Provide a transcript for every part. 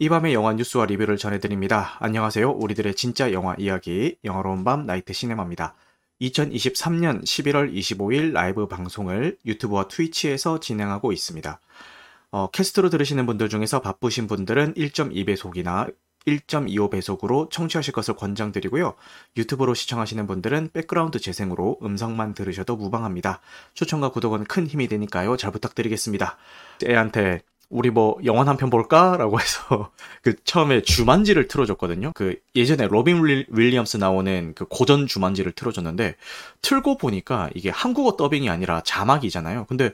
이 밤의 영화 뉴스와 리뷰를 전해드립니다. 안녕하세요. 우리들의 진짜 영화 이야기, 영화로운 밤 나이트 시네마입니다. 2023년 11월 25일 라이브 방송을 유튜브와 트위치에서 진행하고 있습니다. 어, 캐스트로 들으시는 분들 중에서 바쁘신 분들은 1.2배속이나 1.25배속으로 청취하실 것을 권장드리고요. 유튜브로 시청하시는 분들은 백그라운드 재생으로 음성만 들으셔도 무방합니다. 추천과 구독은 큰 힘이 되니까요. 잘 부탁드리겠습니다. 애한테 우리 뭐 영화 한 편 볼까라고 해서 그 처음에 주만지를 틀어줬거든요. 그 예전에 로빈 윌리엄스 나오는 그 고전 주만지를 틀어줬는데 틀고 보니까 이게 한국어 더빙이 아니라 자막이잖아요. 근데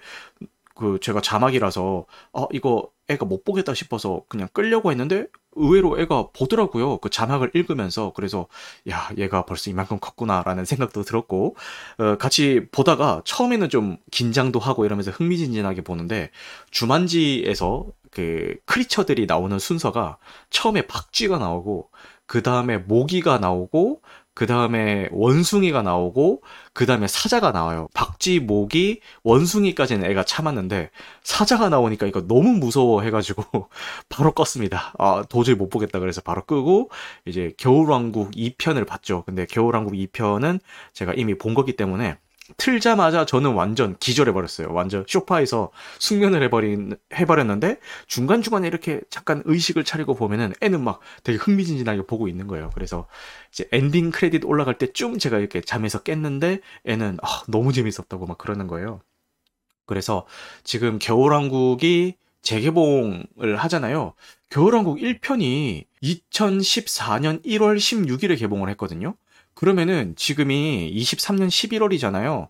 그 제가 자막이라서 어 이거 애가 못 보겠다 싶어서 그냥 끌려고 했는데 의외로 애가 보더라고요. 그 자막을 읽으면서 그래서 야 얘가 벌써 이만큼 컸구나라는 생각도 들었고 어, 같이 보다가 처음에는 좀 긴장도 하고 이러면서 흥미진진하게 보는데 주만지에서 그 크리처들이 나오는 순서가 처음에 박쥐가 나오고 그 다음에 모기가 나오고 그 다음에 원숭이가 나오고 그 다음에 사자가 나와요. 박쥐, 모기, 원숭이까지는 애가 참았는데 사자가 나오니까 이거 너무 무서워 해가지고 바로 껐습니다. 아 도저히 못 보겠다 그래서 바로 끄고 이제 겨울왕국 2편을 봤죠. 근데 겨울왕국 2편은 제가 이미 본 거기 때문에 틀자마자 저는 완전 기절해버렸어요. 완전 쇼파에서 숙면을 해버린, 해버렸는데, 중간중간에 이렇게 잠깐 의식을 차리고 보면은 애는 막 되게 흥미진진하게 보고 있는 거예요. 그래서 이제 엔딩 크레딧 올라갈 때쯤 제가 이렇게 잠에서 깼는데, 애는 아, 너무 재밌었다고 막 그러는 거예요. 그래서 지금 겨울왕국이 재개봉을 하잖아요. 겨울왕국 1편이 2014년 1월 16일에 개봉을 했거든요. 그러면은 지금이 23년 11월이잖아요.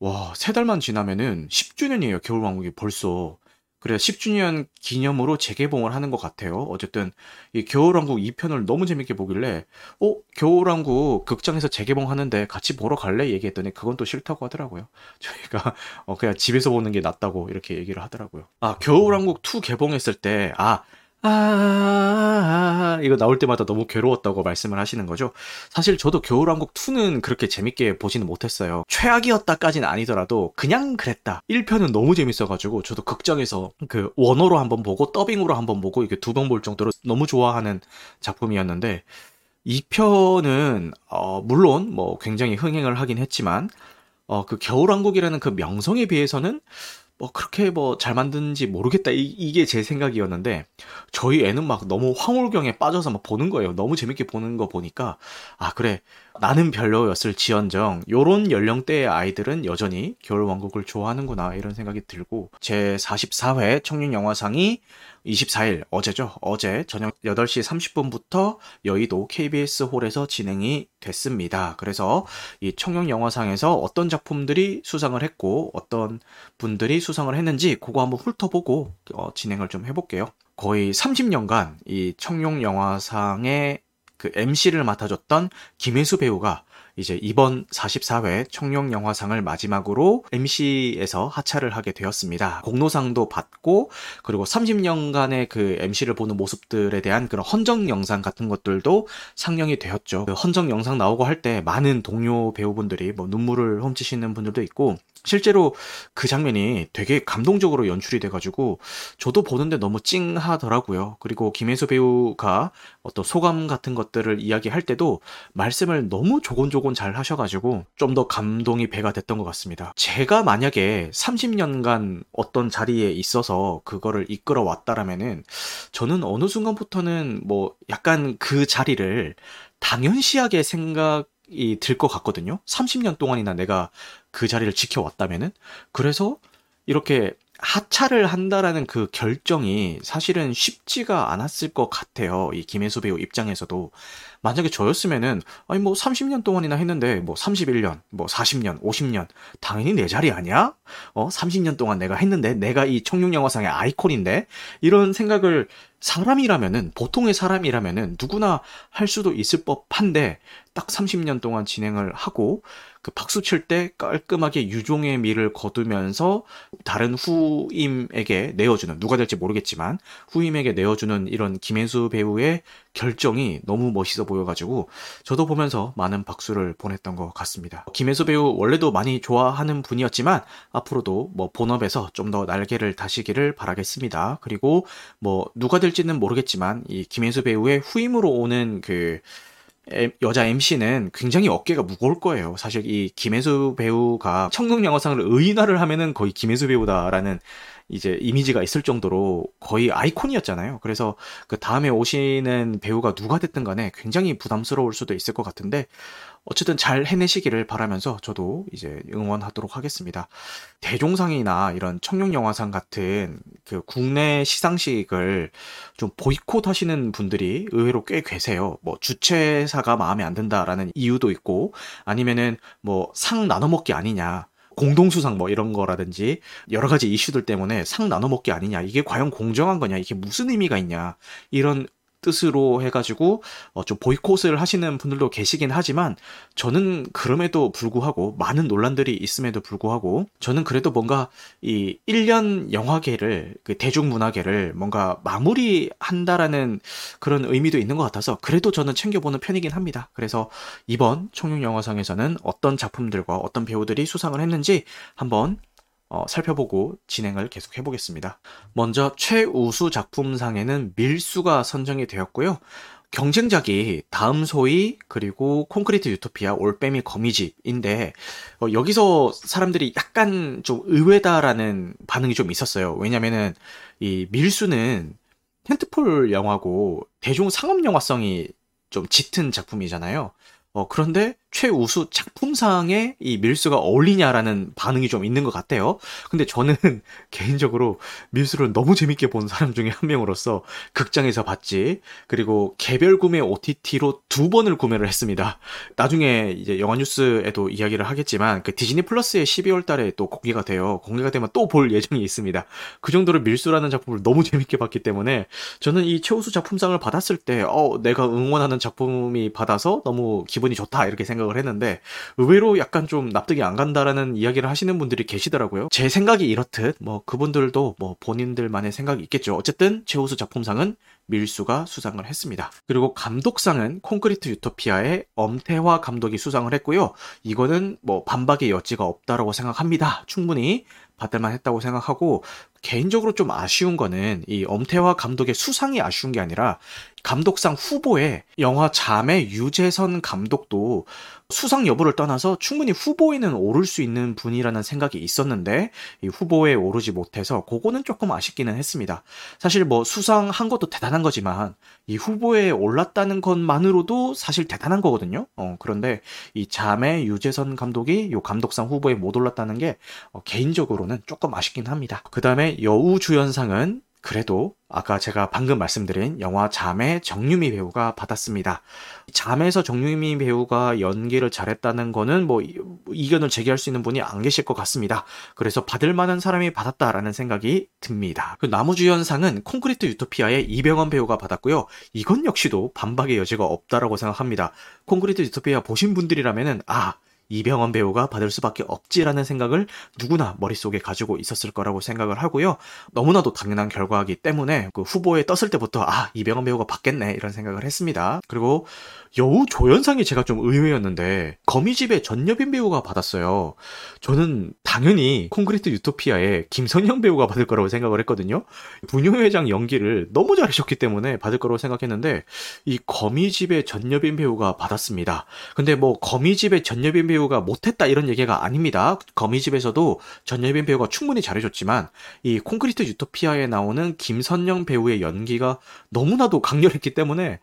와, 세 달만 지나면은 10주년이에요. 겨울왕국이 벌써. 그래 10주년 기념으로 재개봉을 하는 것 같아요. 어쨌든 이 겨울왕국 2편을 너무 재밌게 보길래 어 겨울왕국 극장에서 재개봉하는데 같이 보러 갈래 얘기했더니 그건 또 싫다고 하더라고요. 저희가 어 그냥 집에서 보는 게 낫다고 이렇게 얘기를 하더라고요. 아 겨울왕국 2 개봉했을 때 아 아, 이거 나올 때마다 너무 괴로웠다고 말씀을 하시는 거죠. 사실 저도 겨울왕국 2는 그렇게 재밌게 보지는 못했어요. 최악이었다까지는 아니더라도 그냥 그랬다. 1편은 너무 재밌어가지고 저도 극장에서 그 원어로 한번 보고 더빙으로 한번 보고 이게 두 번 볼 정도로 너무 좋아하는 작품이었는데 2편은 어, 물론 뭐 굉장히 흥행을 하긴 했지만 어, 그 겨울왕국이라는 그 명성에 비해서는 뭐 그렇게 뭐 잘 만든지 모르겠다. 이, 게제 생각이었는데 저희 애는 막 너무 황홀경에 빠져서 막 보는 거예요. 너무 재밌게 보는 거 보니까. 아 그래 나는 별로였을 지언정 요런 연령대의 아이들은 여전히 겨울왕국을 좋아하는구나 이런 생각이 들고 제 44회 청년영화상이 24일 어제죠 어제 저녁 8시 30분부터 여의도 KBS 홀에서 진행이 됐습니다. 그래서 이 청년영화상에서 어떤 작품들이 수상을 했고 어떤 분들이 수상을 했는지 그거 한번 훑어보고 어, 진행을 좀 해볼게요. 거의 30년간 이 청룡영화상의 그 MC를 맡아줬던 김혜수 배우가 이제 이번 44회 청룡 영화상을 마지막으로 MC에서 하차를 하게 되었습니다. 공로상도 받고 그리고 30년간의 그 MC를 보는 모습들에 대한 그런 헌정 영상 같은 것들도 상영이 되었죠. 그 헌정 영상 나오고 할 때 많은 동료 배우분들이 뭐 눈물을 훔치시는 분들도 있고 실제로 그 장면이 되게 감동적으로 연출이 돼가지고 저도 보는데 너무 찡하더라고요. 그리고 김혜수 배우가 어떤 소감 같은 것들을 이야기할 때도 말씀을 너무 조곤조곤 잘 하셔가지고 좀 더 감동이 배가 됐던 것 같습니다. 제가 만약에 30년간 어떤 자리에 있어서 그거를 이끌어 왔다라면은 저는 어느 순간부터는 뭐 약간 그 자리를 당연시하게 생각 이 들 것 같거든요. 30년 동안이나 내가 그 자리를 지켜왔다면은. 그래서 이렇게 하차를 한다라는 그 결정이 사실은 쉽지가 않았을 것 같아요. 이 김혜수 배우 입장에서도. 만약에 저였으면은, 아니 뭐 30년 동안이나 했는데, 뭐 31년, 뭐 40년, 50년, 당연히 내 자리 아니야? 어, 30년 동안 내가 했는데, 내가 이 청룡영화상의 아이콘인데, 이런 생각을 사람이라면은, 보통의 사람이라면은 누구나 할 수도 있을 법한데, 딱 30년 동안 진행을 하고, 그 박수 칠 때 깔끔하게 유종의 미를 거두면서 다른 후임에게 내어주는 누가 될지 모르겠지만 후임에게 내어주는 이런 김혜수 배우의 결정이 너무 멋있어 보여가지고 저도 보면서 많은 박수를 보냈던 것 같습니다. 김혜수 배우 원래도 많이 좋아하는 분이었지만 앞으로도 뭐 본업에서 좀 더 날개를 다시기를 바라겠습니다. 그리고 뭐 누가 될지는 모르겠지만 이 김혜수 배우의 후임으로 오는 그 여자 MC는 굉장히 어깨가 무거울 거예요. 사실 이 김혜수 배우가 청룡 영화상을 의인화를 하면은 거의 김혜수 배우다라는 이제 이미지가 있을 정도로 거의 아이콘이었잖아요. 그래서 그 다음에 오시는 배우가 누가 됐든 간에 굉장히 부담스러울 수도 있을 것 같은데 어쨌든 잘 해내시기를 바라면서 저도 이제 응원하도록 하겠습니다. 대종상이나 이런 청룡영화상 같은 그 국내 시상식을 좀 보이콧 하시는 분들이 의외로 꽤 계세요. 뭐 주최사가 마음에 안 든다라는 이유도 있고 아니면은 뭐 상 나눠 먹기 아니냐. 공동수상 뭐 이런 거라든지 여러 가지 이슈들 때문에 상 나눠 먹기 아니냐. 이게 과연 공정한 거냐. 이게 무슨 의미가 있냐. 이런 뜻으로 해가지고 어, 좀 보이콧을 하시는 분들도 계시긴 하지만 저는 그럼에도 불구하고 많은 논란들이 있음에도 불구하고 저는 그래도 뭔가 이 1년 영화계를 그 대중문화계를 뭔가 마무리한다라는 그런 의미도 있는 것 같아서 그래도 저는 챙겨보는 편이긴 합니다. 그래서 이번 청룡영화상에서는 어떤 작품들과 어떤 배우들이 수상을 했는지 한번 어, 살펴보고 진행을 계속 해보겠습니다. 먼저 최우수 작품상에는 밀수가 선정이 되었고요. 경쟁작이 다음 소위 그리고 콘크리트 유토피아 올빼미 거미집인데 어, 여기서 사람들이 약간 좀 의외다라는 반응이 좀 있었어요. 왜냐면은 이 밀수는 텐트폴 영화고 대중 상업 영화성이 좀 짙은 작품이잖아요. 어, 그런데 최우수 작품상에 이 밀수가 어울리냐라는 반응이 좀 있는 것 같아요. 근데 저는 개인적으로 밀수를 너무 재밌게 본 사람 중에 한 명으로서 극장에서 봤지, 그리고 개별 구매 OTT로 두 번을 구매를 했습니다. 나중에 이제 영화 뉴스에도 이야기를 하겠지만, 그 디즈니 플러스에 12월 달에 또 공개가 돼요. 공개가 되면 또 볼 예정이 있습니다. 그 정도로 밀수라는 작품을 너무 재밌게 봤기 때문에, 저는 이 최우수 작품상을 받았을 때, 어, 내가 응원하는 작품이 받아서 너무 기분이 좋다, 이렇게 생각 생각을 했는데 의외로 약간 좀 납득이 안 간다라는 이야기를 하시는 분들이 계시더라고요. 제 생각이 이렇듯 뭐 그분들도 뭐 본인들만의 생각이 있겠죠. 어쨌든 최우수 작품상은 밀수가 수상을 했습니다. 그리고 감독상은 콘크리트 유토피아의 엄태화 감독이 수상을 했고요. 이거는 뭐 반박의 여지가 없다라고 생각합니다. 충분히 받을만 했다고 생각하고 개인적으로 좀 아쉬운 거는 이 엄태화 감독의 수상이 아쉬운 게 아니라 감독상 후보에 영화 잠의 유재선 감독도 수상 여부를 떠나서 충분히 후보에는 오를 수 있는 분이라는 생각이 있었는데 이 후보에 오르지 못해서 그거는 조금 아쉽기는 했습니다. 사실 뭐 수상한 것도 대단한 거지만 이 후보에 올랐다는 것만으로도 사실 대단한 거거든요. 어, 그런데 이 잠의 유재선 감독이 요 감독상 후보에 못 올랐다는 게 어, 개인적으로는 조금 아쉽긴 합니다. 그 다음에 여우 주연상은 그래도 아까 제가 방금 말씀드린 영화 잠의 정유미 배우가 받았습니다. 잠에서 정유미 배우가 연기를 잘했다는 거는 뭐 이견을 제기할 수 있는 분이 안 계실 것 같습니다. 그래서 받을 만한 사람이 받았다라는 생각이 듭니다. 그 나무주연상은 콘크리트 유토피아의 이병헌 배우가 받았고요. 이건 역시도 반박의 여지가 없다라고 생각합니다. 콘크리트 유토피아 보신 분들이라면은 아 이병헌 배우가 받을 수밖에 없지라는 생각을 누구나 머릿속에 가지고 있었을 거라고 생각을 하고요. 너무나도 당연한 결과이기 때문에 그 후보에 떴을 때부터 아, 이병헌 배우가 받겠네 이런 생각을 했습니다. 그리고 여우 조연상이 제가 좀 의외였는데 거미집의 전여빈 배우가 받았어요. 저는 당연히 콘크리트 유토피아의 김선영 배우가 받을 거라고 생각을 했거든요. 분유회장 연기를 너무 잘하셨기 때문에 받을 거라고 생각했는데 이 거미집의 전여빈 배우가 받았습니다. 근데 뭐 거미집의 전여빈 배우가 못했다 이런 얘기가 아닙니다. 거미집에서도 전여빈 배우가 충분히 잘해줬지만 이 콘크리트 유토피아에 나오는 김선영 배우의 연기가 너무나도 강렬했기 때문에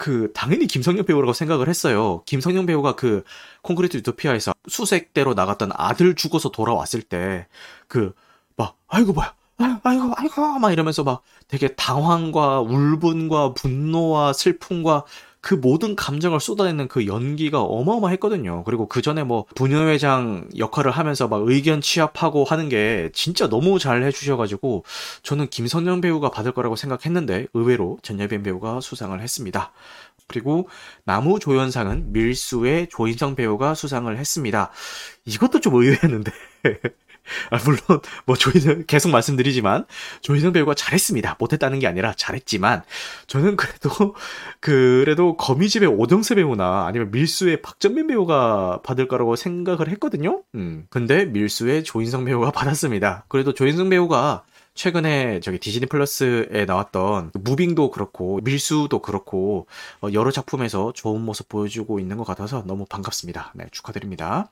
그 당연히 김성령 배우라고 생각을 했어요. 김성령 배우가 그 콘크리트 유토피아에서 수색대로 나갔던 아들 죽어서 돌아왔을 때 그 막 아이고 뭐야 아이고 아이고 막 이러면서 막 되게 당황과 울분과 분노와 슬픔과 그 모든 감정을 쏟아내는 그 연기가 어마어마했거든요. 그리고 그 전에 뭐 분유회장 역할을 하면서 막 의견 취합하고 하는 게 진짜 너무 잘 해주셔가지고 저는 김선영 배우가 받을 거라고 생각했는데 의외로 전여빈 배우가 수상을 했습니다. 그리고 나무 조연상은 밀수의 조인성 배우가 수상을 했습니다. 이것도 좀 의외였는데 아, 물론 뭐 조희성 계속 말씀드리지만 조희성 배우가 잘했습니다. 못했다는 게 아니라 잘했지만 저는 그래도 그래도 거미집의 오정세 배우나 아니면 밀수의 박정민 배우가 받을 거라고 생각을 했거든요. 음. 근데 밀수의 조인성 배우가 받았습니다. 그래도 조인성 배우가 최근에 저기 디즈니 플러스에 나왔던 무빙도 그렇고 밀수도 그렇고 어, 여러 작품에서 좋은 모습 보여주고 있는 것 같아서 너무 반갑습니다. 네, 축하드립니다.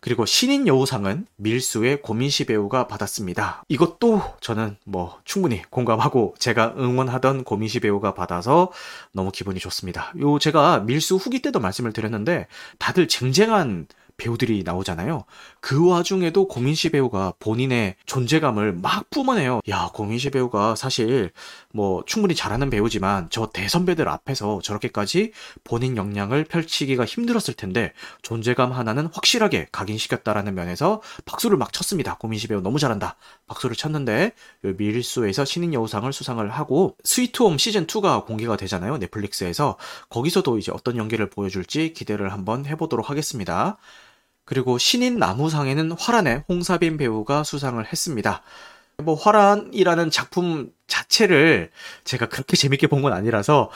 그리고 신인 여우상은 밀수의 고민시 배우가 받았습니다. 이것도 저는 뭐 충분히 공감하고 제가 응원하던 고민시 배우가 받아서 너무 기분이 좋습니다. 요 제가 밀수 후기 때도 말씀을 드렸는데 다들 쟁쟁한 배우들이 나오잖아요. 그 와중에도 고민시 배우가 본인의 존재감을 막 뿜어내요. 야, 고민시 배우가 사실 뭐 충분히 잘하는 배우지만 저 대선배들 앞에서 저렇게까지 본인 역량을 펼치기가 힘들었을 텐데 존재감 하나는 확실하게 각인시켰다라는 면에서 박수를 막 쳤습니다. 고민시 배우 너무 잘한다. 박수를 쳤는데 밀수에서 신인 여우상을 수상을 하고 스위트홈 시즌 2가 공개가 되잖아요. 넷플릭스에서 거기서도 이제 어떤 연기를 보여줄지 기대를 한번 해보도록 하겠습니다. 그리고 신인 남우상에는 화란의 홍사빈 배우가 수상을 했습니다. 뭐 화란이라는 작품 자체를 제가 그렇게 재밌게 본 건 아니라서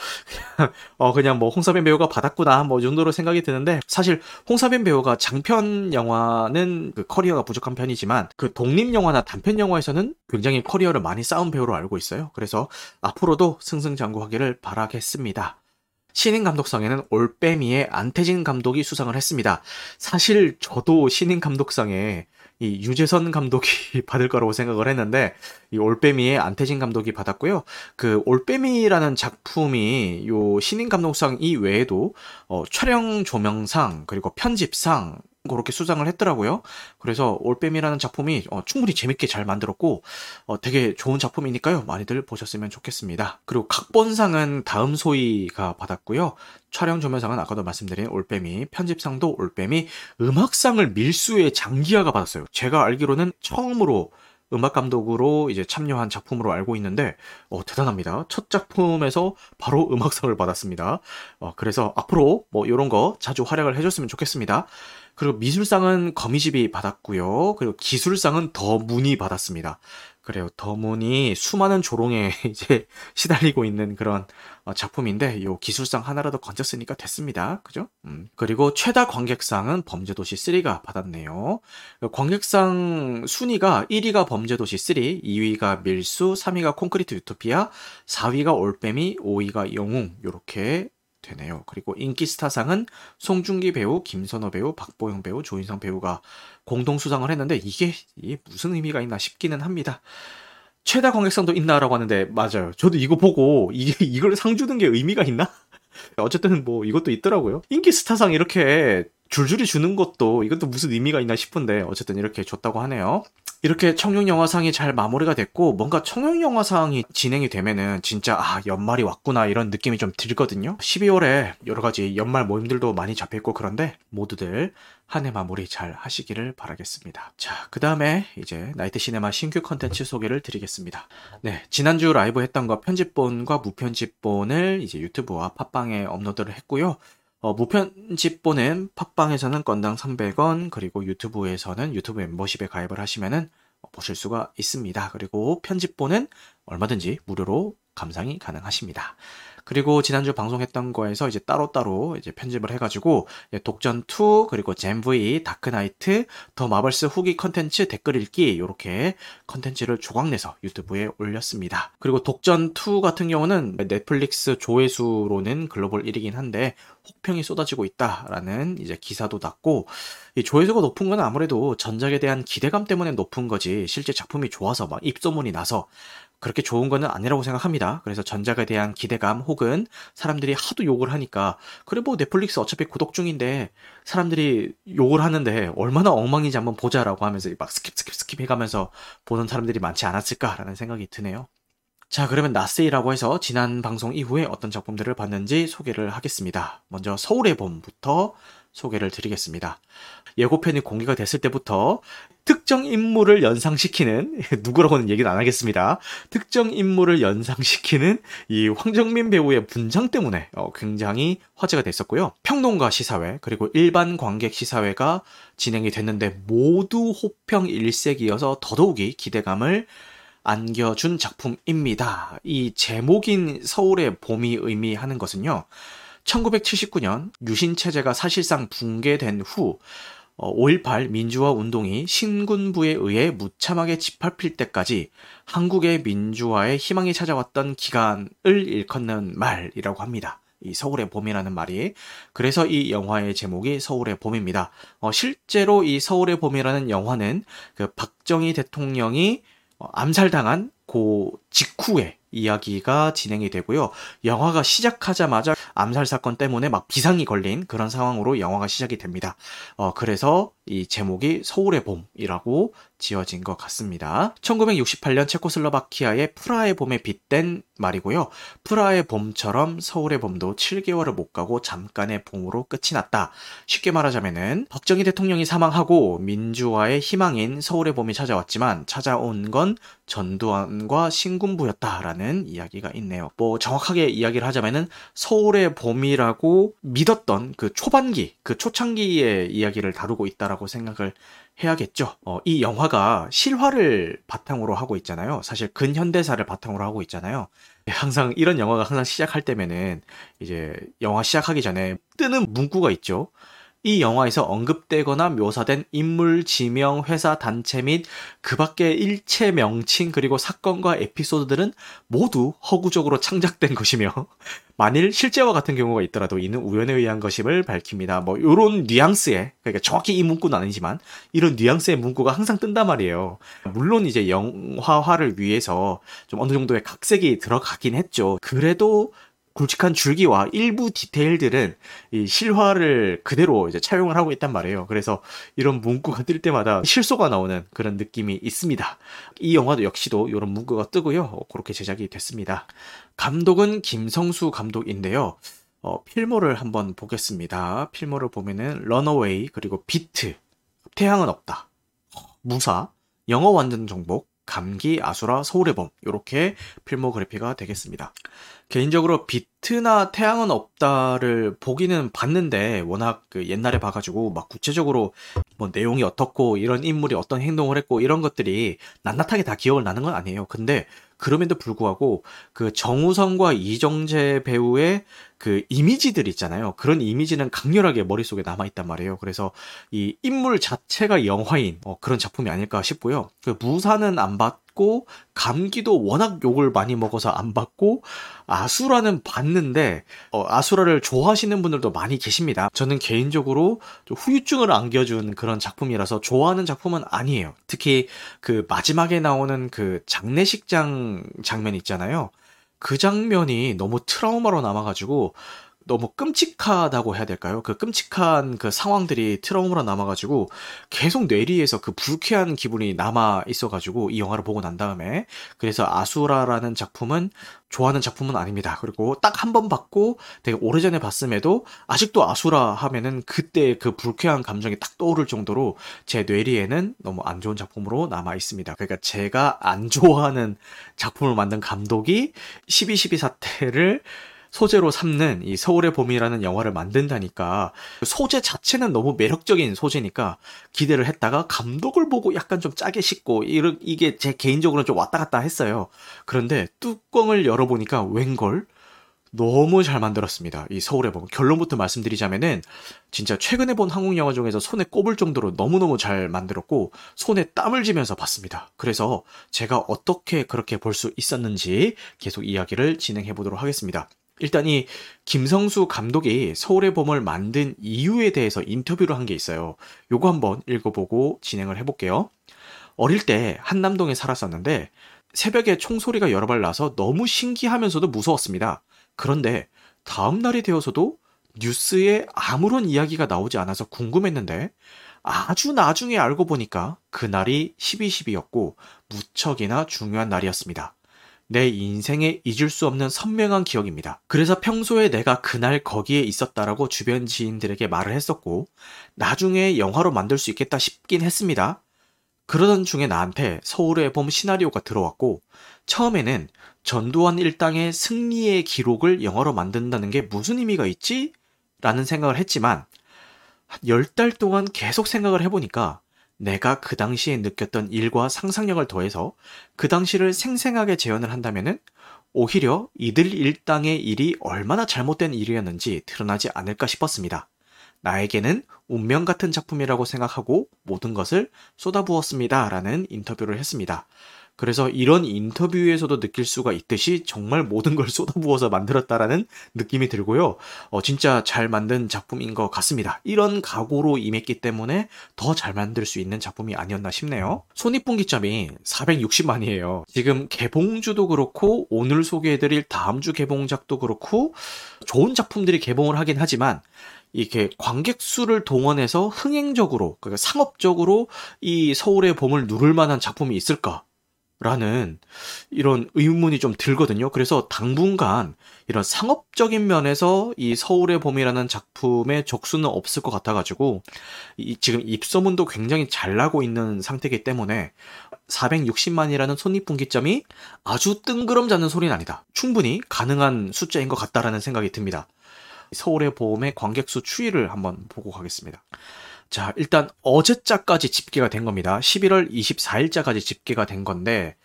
그냥, 어 그냥 뭐 홍사빈 배우가 받았구나 뭐 정도로 생각이 드는데 사실 홍사빈 배우가 장편 영화는 그 커리어가 부족한 편이지만 그 독립 영화나 단편 영화에서는 굉장히 커리어를 많이 쌓은 배우로 알고 있어요. 그래서 앞으로도 승승장구하기를 바라겠습니다. 신인 감독상에는 올빼미의 안태진 감독이 수상을 했습니다. 사실 저도 신인 감독상에 이 유재선 감독이 받을 거라고 생각을 했는데 이 올빼미의 안태진 감독이 받았고요. 그 올빼미라는 작품이 요 신인 감독상 이외에도 어, 촬영 조명상 그리고 편집상 그렇게 수상을 했더라고요. 그래서 올빼미라는 작품이 어, 충분히 재밌게 잘 만들었고 어, 되게 좋은 작품이니까요. 많이들 보셨으면 좋겠습니다. 그리고 각본상은 다음 소희가 받았고요. 촬영 조명상은 아까도 말씀드린 올빼미, 편집상도 올빼미, 음악상을 밀수의 장기하가 받았어요. 제가 알기로는 처음으로 음악 감독으로 이제 참여한 작품으로 알고 있는데 어, 대단합니다. 첫 작품에서 바로 음악상을 받았습니다. 어, 그래서 앞으로 뭐 이런 거 자주 활약을 해줬으면 좋겠습니다. 그리고 미술상은 거미집이 받았고요. 그리고 기술상은 더문이 받았습니다. 그래요. 더문이 수많은 조롱에 이제 시달리고 있는 그런 어, 작품인데 요 기술상 하나라도 건졌으니까 됐습니다. 그죠? 음. 그리고 최다 관객상은 범죄도시 3가 받았네요. 관객상 순위가 1위가 범죄도시 3, 2위가 밀수, 3위가 콘크리트 유토피아, 4위가 올빼미, 5위가 영웅 요렇게 되네요. 그리고 인기 스타상은 송중기 배우, 김선호 배우, 박보영 배우, 조인성 배우가 공동 수상을 했는데 이게, 이게 무슨 의미가 있나 싶기는 합니다. 최다 관객상도 있나라고 하는데 맞아요. 저도 이거 보고 이게 이걸 상 주는 게 의미가 있나? 어쨌든 뭐 이것도 있더라고요. 인기 스타상 이렇게 줄줄이 주는 것도 이것도 무슨 의미가 있나 싶은데 어쨌든 이렇게 줬다고 하네요. 이렇게 청룡영화상이 잘 마무리가 됐고 뭔가 청룡영화상이 진행이 되면은 진짜 아 연말이 왔구나 이런 느낌이 좀 들거든요. 12월에 여러 가지 연말 모임들도 많이 잡혀 있고 그런데 모두들 한 해 마무리 잘 하시기를 바라겠습니다. 자, 그 다음에 이제 나이트 시네마 신규 컨텐츠 소개를 드리겠습니다. 네, 지난주 라이브 했던 거 편집본과 무편집본을 이제 유튜브와 팟빵에 업로드를 했고요. 어, 무편집본은 팟빵에서는 건당 300원, 그리고 유튜브에서는 유튜브 멤버십에 가입을 하시면은 보실 수가 있습니다. 그리고 편집본은 얼마든지 무료로 감상이 가능하십니다. 그리고 지난주 방송했던 거에서 이제 따로따로 이제 편집을 해가지고 독전 2 그리고 잼V 다크나이트 더 마블스 후기 컨텐츠 댓글 읽기 이렇게 컨텐츠를 조각내서 유튜브에 올렸습니다. 그리고 독전 2 같은 경우는 넷플릭스 조회수로는 글로벌 1위긴 한데 혹평이 쏟아지고 있다라는 이제 기사도 났고 이 조회수가 높은 건 아무래도 전작에 대한 기대감 때문에 높은 거지 실제 작품이 좋아서 막 입소문이 나서 그렇게 좋은 거는 아니라고 생각합니다. 그래서 전작에 대한 기대감 혹은 사람들이 하도 욕을 하니까 그래 뭐 넷플릭스 어차피 구독 중인데 사람들이 욕을 하는데 얼마나 엉망인지 한번 보자라고 하면서 막 스킵 스킵 스킵 해가면서 보는 사람들이 많지 않았을까라는 생각이 드네요. 자, 그러면 나세이라고 해서 지난 방송 이후에 어떤 작품들을 봤는지 소개를 하겠습니다. 먼저 서울의 봄부터 소개를 드리겠습니다. 예고편이 공개가 됐을 때부터 특정 인물을 연상시키는 누구라고는 얘기는 안 하겠습니다. 특정 인물을 연상시키는 이 황정민 배우의 분장 때문에 어, 굉장히 화제가 됐었고요. 평론가 시사회 그리고 일반 관객 시사회가 진행이 됐는데 모두 호평 일색이어서 더더욱이 기대감을 안겨준 작품입니다. 이 제목인 서울의 봄이 의미하는 것은요. 1979년 유신 체제가 사실상 붕괴된 후 5.18 어, 민주화 운동이 신군부에 의해 무참하게 짓밟힐 때까지 한국의 민주화에 희망이 찾아왔던 기간을 일컫는 말이라고 합니다. 이 서울의 봄이라는 말이. 그래서 이 영화의 제목이 서울의 봄입니다. 어, 실제로 이 서울의 봄이라는 영화는 그 박정희 대통령이 어, 암살당한 고 직후에 이야기가 진행이 되고요. 영화가 시작하자마자 암살 사건 때문에 막 비상이 걸린 그런 상황으로 영화가 시작이 됩니다. 어, 그래서 이 제목이 서울의 봄이라고 지어진 것 같습니다. 1968년 체코슬로바키아의 프라의 봄에 빗댄 말이고요. 프라의 봄처럼 서울의 봄도 7개월을 못 가고 잠깐의 봄으로 끝이 났다. 쉽게 말하자면은 박정희 대통령이 사망하고 민주화의 희망인 서울의 봄이 찾아왔지만 찾아온 건 전두환과 신군부였다라는 이야기가 있네요. 뭐 정확하게 이야기를 하자면은 서울의 봄이라고 믿었던 그 초반기, 그 초창기의 이야기를 다루고 있다라고 라고 생각을 해야겠죠. 어, 이 영화가 실화를 바탕으로 하고 있잖아요. 사실 근현대사를 바탕으로 하고 있잖아요. 항상 이런 영화가 항상 시작할 때면은 이제 영화 시작하기 전에 뜨는 문구가 있죠. 이 영화에서 언급되거나 묘사된 인물, 지명, 회사, 단체 및 그 밖의 일체 명칭 그리고 사건과 에피소드들은 모두 허구적으로 창작된 것이며 만일 실제와 같은 경우가 있더라도 이는 우연에 의한 것임을 밝힙니다. 뭐 요런 뉘앙스의 그러니까 정확히 이 문구는 아니지만 이런 뉘앙스의 문구가 항상 뜬단 말이에요. 물론 이제 영화화를 위해서 좀 어느 정도의 각색이 들어가긴 했죠. 그래도 굵직한 줄기와 일부 디테일들은 이 실화를 그대로 이제 차용을 하고 있단 말이에요. 그래서 이런 문구가 뜰 때마다 실소가 나오는 그런 느낌이 있습니다. 이 영화도 역시도 이런 문구가 뜨고요. 그렇게 제작이 됐습니다. 감독은 김성수 감독인데요. 어, 필모를 한번 보겠습니다. 필모를 보면은 런어웨이 그리고 비트 태양은 없다. 무사 영어 완전 정복 감기, 아수라, 서울의 봄 이렇게 필모그래피가 되겠습니다. 개인적으로 비트나 태양은 없다를 보기는 봤는데 워낙 그 옛날에 봐가지고 막 구체적으로 뭐 내용이 어떻고 이런 인물이 어떤 행동을 했고 이런 것들이 낱낱하게 다 기억을 나는 건 아니에요. 근데 그럼에도 불구하고 그 정우성과 이정재 배우의 그 이미지들 있잖아요. 그런 이미지는 강렬하게 머릿속에 남아있단 말이에요. 그래서 이 인물 자체가 영화인 어, 그런 작품이 아닐까 싶고요. 그 무사는 안 봤 고 감기도 워낙 욕을 많이 먹어서 안 봤고 아수라는 봤는데 어, 아수라를 좋아하시는 분들도 많이 계십니다. 저는 개인적으로 후유증을 안겨준 그런 작품이라서 좋아하는 작품은 아니에요. 특히 그 마지막에 나오는 그 장례식장 장면 있잖아요. 그 장면이 너무 트라우마로 남아가지고 너무 끔찍하다고 해야 될까요? 그 끔찍한 그 상황들이 트라우마로 남아가지고 계속 뇌리에서 그 불쾌한 기분이 남아 있어가지고 이 영화를 보고 난 다음에 그래서 아수라라는 작품은 좋아하는 작품은 아닙니다. 그리고 딱 한 번 봤고 되게 오래전에 봤음에도 아직도 아수라 하면은 그때 그 불쾌한 감정이 딱 떠오를 정도로 제 뇌리에는 너무 안 좋은 작품으로 남아 있습니다. 그러니까 제가 안 좋아하는 작품을 만든 감독이 12.12 사태를 소재로 삼는 이 서울의 봄이라는 영화를 만든다니까 소재 자체는 너무 매력적인 소재니까 기대를 했다가 감독을 보고 약간 좀 짜게 씻고 이게 제 개인적으로 좀 왔다 갔다 했어요. 그런데 뚜껑을 열어보니까 웬걸 너무 잘 만들었습니다. 이 서울의 봄. 결론부터 말씀드리자면은 진짜 최근에 본 한국 영화 중에서 손에 꼽을 정도로 너무너무 잘 만들었고 손에 땀을 쥐면서 봤습니다. 그래서 제가 어떻게 그렇게 볼 수 있었는지 계속 이야기를 진행해 보도록 하겠습니다. 일단 이 김성수 감독이 서울의 봄을 만든 이유에 대해서 인터뷰를 한 게 있어요. 요거 한번 읽어보고 진행을 해볼게요. 어릴 때 한남동에 살았었는데 새벽에 총소리가 여러 발 나서 너무 신기하면서도 무서웠습니다. 그런데 다음 날이 되어서도 뉴스에 아무런 이야기가 나오지 않아서 궁금했는데 아주 나중에 알고 보니까 그날이 12.12였고 무척이나 중요한 날이었습니다. 내 인생에 잊을 수 없는 선명한 기억입니다. 그래서 평소에 내가 그날 거기에 있었다라고 주변 지인들에게 말을 했었고, 나중에 영화로 만들 수 있겠다 싶긴 했습니다. 그러던 중에 나한테 서울의 봄 시나리오가 들어왔고, 처음에는 전두환 일당의 승리의 기록을 영화로 만든다는 게 무슨 의미가 있지? 라는 생각을 했지만, 한 10달 동안 계속 생각을 해보니까 내가 그 당시에 느꼈던 일과 상상력을 더해서 그 당시를 생생하게 재현을 한다면은 오히려 이들 일당의 일이 얼마나 잘못된 일이었는지 드러나지 않을까 싶었습니다. 나에게는 운명 같은 작품이라고 생각하고 모든 것을 쏟아부었습니다. 라는 인터뷰를 했습니다. 그래서 이런 인터뷰에서도 느낄 수가 있듯이 정말 모든 걸 쏟아부어서 만들었다라는 느낌이 들고요. 어, 진짜 잘 만든 작품인 것 같습니다. 이런 각오로 임했기 때문에 더 잘 만들 수 있는 작품이 아니었나 싶네요. 손익분기점이 460만이에요. 지금 개봉주도 그렇고 오늘 소개해드릴 다음 주 개봉작도 그렇고 좋은 작품들이 개봉을 하긴 하지만 이렇게 관객 수를 동원해서 흥행적으로, 그러니까 상업적으로 이 서울의 봄을 누를 만한 작품이 있을까? 라는 이런 의문이 좀 들거든요. 그래서 당분간 이런 상업적인 면에서 이 서울의 봄이라는 작품의 적수는 없을 것 같아가지고 이 지금 입소문도 굉장히 잘 나고 있는 상태이기 때문에 460만이라는 손익분기점이 아주 뜬구름 잡는 소리는 아니다. 충분히 가능한 숫자인 것 같다라는 생각이 듭니다. 서울의 봄의 관객수 추이를 한번 보고 가겠습니다. 자, 일단 어제자까지 집계가 된 겁니다. 11월 24일자까지 집계가 된 건데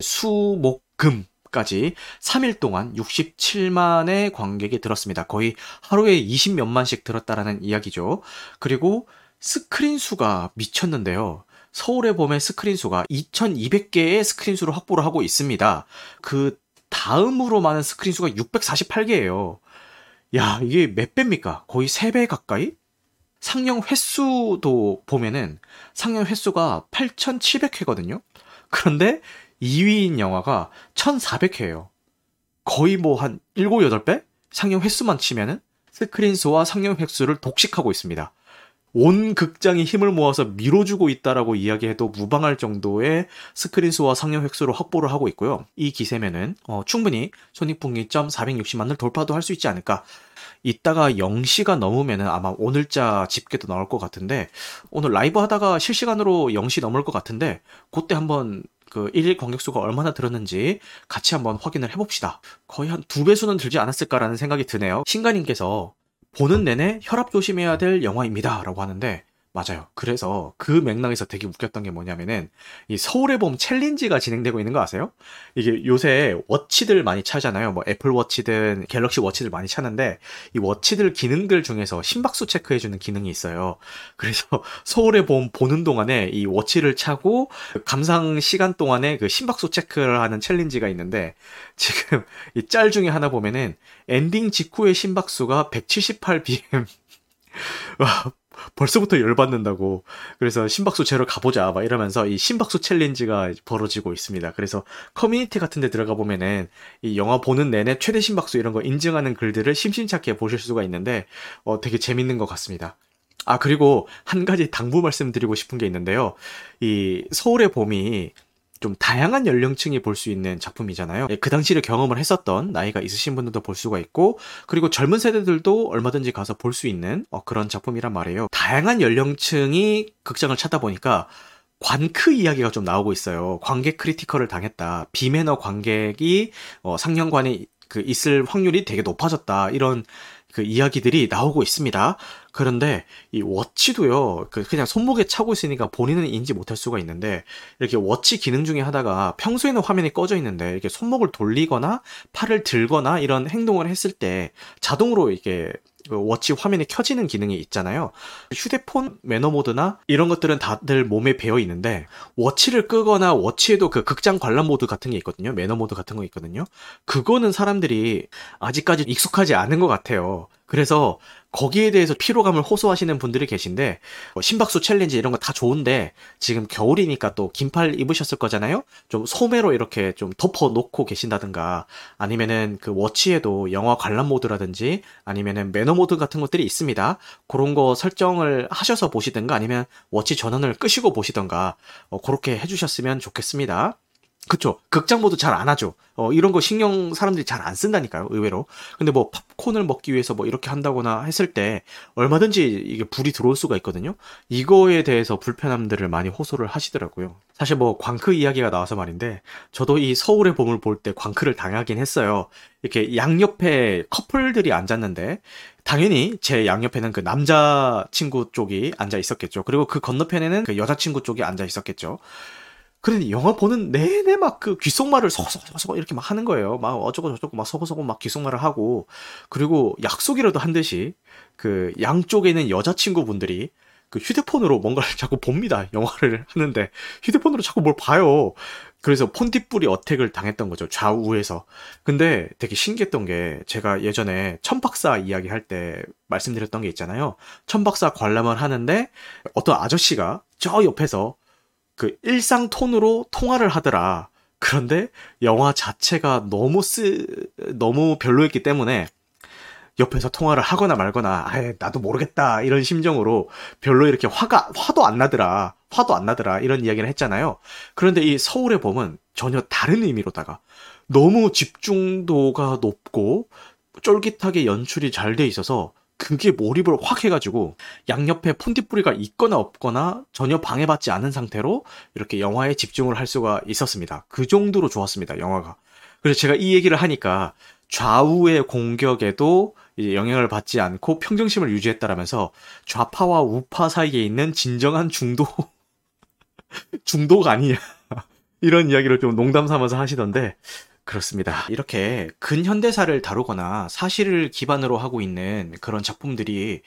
수, 목, 금 까지 3일 동안 67만의 관객이 들었습니다. 거의 하루에 20몇만씩 들었다라는 이야기죠. 그리고 스크린 수가 미쳤는데요. 서울의 봄의 스크린 수가 2200개의 스크린 수를 확보를 하고 있습니다. 그 다음으로 많은 스크린 수가 648개예요. 야, 이게 몇 배입니까? 거의 3배 가까이? 상영 횟수도 보면은 상영 횟수가 8,700회거든요. 그런데 2위인 영화가 1,400회예요. 거의 뭐 한 7, 8배? 상영 횟수만 치면은 스크린 수와 상영 횟수를 독식하고 있습니다. 온 극장이 힘을 모아서 밀어주고 있다라고 이야기해도 무방할 정도의 스크린 수와 상영 횟수로 확보를 하고 있고요. 이 기세면은 어, 충분히 손익분기점 460만을 돌파도 할 수 있지 않을까. 이따가 0시가 넘으면은 아마 오늘자 집계도 나올 것 같은데 오늘 라이브 하다가 실시간으로 0시 넘을 것 같은데 그때 한번 그 1일 관객수가 얼마나 들었는지 같이 한번 확인을 해봅시다. 거의 한 두 배수는 들지 않았을까라는 생각이 드네요. 신가님께서 보는 내내 혈압 조심해야 될 영화입니다. 라고 하는데, 맞아요. 그래서 그 맥락에서 되게 웃겼던 게 뭐냐면은 이 서울의 봄 챌린지가 진행되고 있는 거 아세요? 이게 요새 watch들 많이 차잖아요. 뭐 애플 워치든 갤럭시 워치들 많이 차는데 이 watch들 기능들 중에서 심박수 체크해 주는 기능이 있어요. 그래서 서울의 봄 보는 동안에 이 watch를 차고 감상 시간 동안에 그 심박수 체크를 하는 challenge가 있는데 지금 이 짤 중에 하나 보면은 엔딩 직후의 심박수가 178bpm 와, 벌써부터 열받는다고. 그래서 심박수 재러 가보자. 막 이러면서 이 심박수 challenge가 벌어지고 있습니다. 그래서 커뮤니티 같은 데 들어가 보면은 이 영화 보는 내내 최대 심박수 이런 거 인증하는 글들을 심심찮게 보실 수가 있는데, 어, 되게 재밌는 것 같습니다. 아, 그리고 한 가지 당부 말씀드리고 싶은 게 있는데요. 이 서울의 봄이 좀 다양한 연령층이 볼 수 있는 작품이잖아요. 예, 그 당시를 경험을 했었던 나이가 있으신 분들도 볼 수가 있고, 그리고 젊은 세대들도 얼마든지 가서 볼 수 있는 어, 그런 작품이란 말이에요. 다양한 연령층이 극장을 찾다 보니까 관크 이야기가 좀 나오고 있어요. 관객 critical을 당했다. 비매너 관객이 어, 상영관에 그 있을 확률이 되게 높아졌다. 이런 그 이야기들이 나오고 있습니다. 그런데 이 워치도요, 그 그냥 손목에 차고 있으니까 본인은 인지 못할 수가 있는데, 이렇게 워치 기능 중에 하다가 평소에는 화면이 꺼져 있는데, 이렇게 손목을 돌리거나 팔을 들거나 이런 행동을 했을 때 자동으로 이게 그 워치 화면이 켜지는 기능이 있잖아요. 휴대폰 매너 모드나 이런 것들은 다들 몸에 배어 있는데 watch를 끄거나 watch에도 그 극장 관람 모드 같은 게 있거든요. 매너 모드 같은 거 있거든요. 그거는 사람들이 아직까지 익숙하지 않은 것 같아요. 그래서 거기에 대해서 피로감을 호소하시는 분들이 계신데 뭐 심박수 challenge 이런 거 다 좋은데 지금 겨울이니까 또 긴팔 입으셨을 거잖아요. 좀 소매로 이렇게 좀 덮어 놓고 계신다든가 아니면은 그 watch에도 영화 관람 모드라든지 아니면은 매너 모드 같은 것들이 있습니다. 그런 거 설정을 하셔서 보시든가 아니면 워치 전원을 끄시고 보시던가 어, 그렇게 해주셨으면 좋겠습니다. 그쵸. 극장모드 잘안 하죠. 어, 이런 거 신경 사람들이 잘 안 쓴다니까요, 의외로. 근데 뭐 팝콘을 먹기 위해서 뭐 이렇게 한다거나 했을 때 얼마든지 이게 불이 들어올 수가 있거든요. 이거에 대해서 불편함들을 많이 호소를 하시더라고요. 사실 뭐 광크 이야기가 나와서 말인데 저도 이 서울의 봄을 볼 때 광크를 당하긴 했어요. 이렇게 양옆에 커플들이 앉았는데 당연히 제 양옆에는 그 남자 친구 쪽이 앉아 있었겠죠. 그리고 그 건너편에는 그 여자 친구 쪽이 앉아 있었겠죠. 그런데 영화 보는 내내 막 그 귓속말을 서서서서 이렇게 막 하는 거예요. 막 어쩌고 저쩌고 막 서고서고 막 귓속말을 하고 그리고 약속이라도 한 듯이 그 양쪽에 있는 여자친구분들이 그 휴대폰으로 뭔가를 자꾸 봅니다. 영화를 하는데 휴대폰으로 자꾸 뭘 봐요. 그래서 폰티뿌리 어택을 당했던 거죠. 좌우에서. 근데 되게 신기했던 게 제가 예전에 천박사 이야기 할 때 말씀드렸던 게 있잖아요. 천박사 관람을 하는데 어떤 아저씨가 저 옆에서 그 일상 톤으로 통화를 하더라. 그런데 영화 자체가 너무 쓰, 너무 별로였기 때문에 옆에서 통화를 하거나 말거나, 아예 나도 모르겠다. 이런 심정으로 별로 이렇게 화가, 화도 안 나더라. 화도 안 나더라. 이런 이야기를 했잖아요. 그런데 이 서울의 봄은 전혀 다른 의미로다가 너무 집중도가 높고 쫄깃하게 연출이 잘 돼 있어서 그게 몰입을 확 해가지고 양옆에 폰티뿌리가 있거나 없거나 전혀 방해받지 않은 상태로 이렇게 영화에 집중을 할 수가 있었습니다. 그 정도로 좋았습니다, 영화가. 그래서 제가 이 얘기를 하니까 좌우의 공격에도 영향을 받지 않고 평정심을 유지했다라면서 좌파와 우파 사이에 있는 진정한 중도, 중도가 아니냐. 이런 이야기를 좀 농담 삼아서 하시던데, 그렇습니다. 이렇게 근현대사를 다루거나 사실을 기반으로 하고 있는 그런 작품들이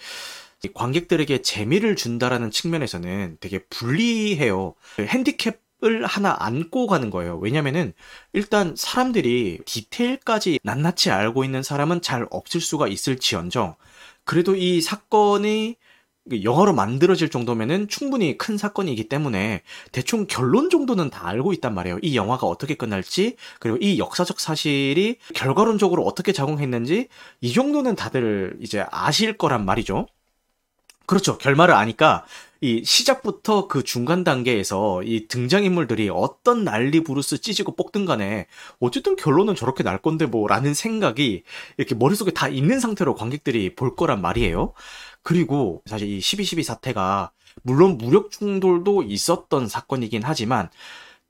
관객들에게 재미를 준다라는 측면에서는 되게 불리해요. 핸디캡 을 하나 안고 가는 거예요. 왜냐면은 일단 사람들이 디테일까지 낱낱이 알고 있는 사람은 잘 없을 수가 있을지언정 그래도 이 사건이 영화로 만들어질 정도면은 충분히 큰 사건이기 때문에 대충 결론 정도는 다 알고 있단 말이에요. 이 영화가 어떻게 끝날지, 그리고 이 역사적 사실이 결과론적으로 어떻게 작용했는지, 이 정도는 다들 이제 아실 거란 말이죠. 그렇죠. 결말을 아니까 이 시작부터 그 중간 단계에서 이 등장인물들이 어떤 난리 부르스 찢고 볶든 간에 어쨌든 결론은 저렇게 날 건데 뭐 라는 생각이 이렇게 머릿속에 다 있는 상태로 관객들이 볼 거란 말이에요. 그리고 사실 이 12.12 사태가 물론 무력 충돌도 있었던 사건이긴 하지만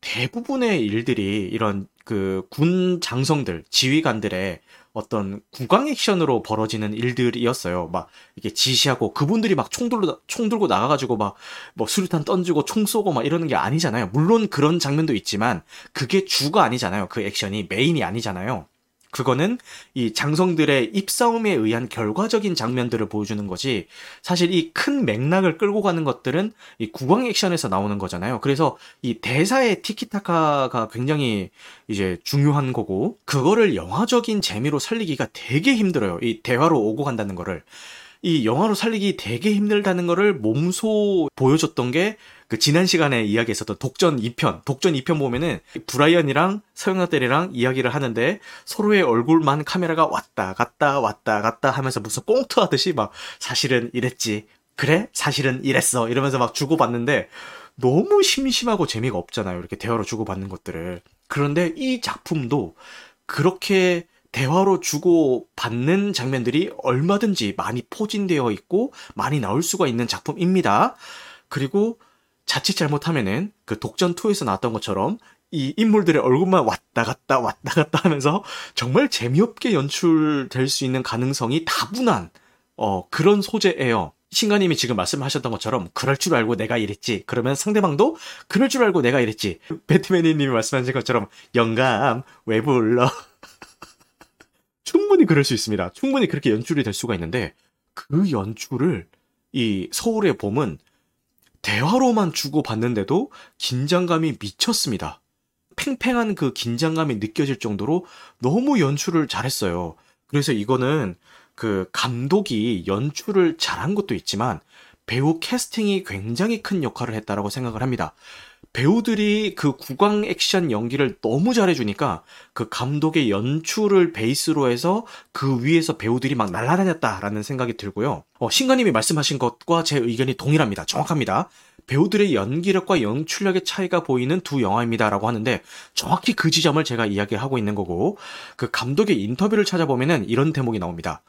대부분의 일들이 이런 그 군 장성들, 지휘관들의 어떤 구강 액션으로 벌어지는 일들이었어요. 막 이게 지시하고 그분들이 막 총 들고 총 들고 나가가지고 막 뭐 수류탄 던지고 총 쏘고 막 이러는 게 아니잖아요. 물론 그런 장면도 있지만 그게 주가 아니잖아요. 그 액션이 메인이 아니잖아요. 그거는 이 장성들의 입싸움에 의한 결과적인 장면들을 보여주는 거지 사실 이 큰 맥락을 끌고 가는 것들은 이 구강 액션에서 나오는 거잖아요. 그래서 이 대사의 티키타카가 굉장히 이제 중요한 거고 그거를 영화적인 재미로 살리기가 되게 힘들어요. 이 대화로 오고 간다는 거를. 이 영화로 살리기 되게 힘들다는 거를 몸소 보여줬던 게 그 지난 시간에 이야기했었던 독전 2편. 독전 2편 보면은 브라이언이랑 서영나 때리랑 이야기를 하는데 서로의 얼굴만 카메라가 왔다 갔다 왔다 갔다 하면서 무슨 꽁트 하듯이 막 사실은 이랬지. 그래? 사실은 이랬어. 이러면서 막 주고받는데 너무 심심하고 재미가 없잖아요. 이렇게 대화로 주고받는 것들을. 그런데 이 작품도 그렇게 대화로 주고 받는 장면들이 얼마든지 많이 포진되어 있고 많이 나올 수가 있는 작품입니다. 그리고 자칫 잘못하면은 그 독전 2에서 나왔던 것처럼 이 인물들의 얼굴만 왔다 갔다 왔다 갔다 하면서 정말 재미없게 연출될 수 있는 가능성이 다분한 어 그런 소재예요. 신가님이 지금 말씀하셨던 것처럼 그럴 줄 알고 내가 이랬지. 그러면 상대방도 그럴 줄 알고 내가 이랬지. 배트맨님이 말씀하신 것처럼 영감 왜 불러? 충분히 그럴 수 있습니다. 충분히 그렇게 연출이 될 수가 있는데 그 연출을 이 서울의 봄은 대화로만 주고받는데도 긴장감이 미쳤습니다. 팽팽한 그 긴장감이 느껴질 정도로 너무 연출을 잘했어요. 그래서 이거는 그 감독이 연출을 잘한 것도 있지만 배우 캐스팅이 굉장히 큰 역할을 했다라고 생각을 합니다. 배우들이 그 구강 액션 연기를 너무 잘해주니까 그 감독의 연출을 베이스로 해서 그 위에서 배우들이 막 날아다녔다라는 생각이 들고요. 어, 신가님이 말씀하신 것과 제 의견이 동일합니다. 정확합니다. 배우들의 연기력과 연출력의 차이가 보이는 두 영화입니다라고 하는데 정확히 그 지점을 제가 이야기하고 있는 거고 그 감독의 인터뷰를 찾아보면은 이런 대목이 나옵니다.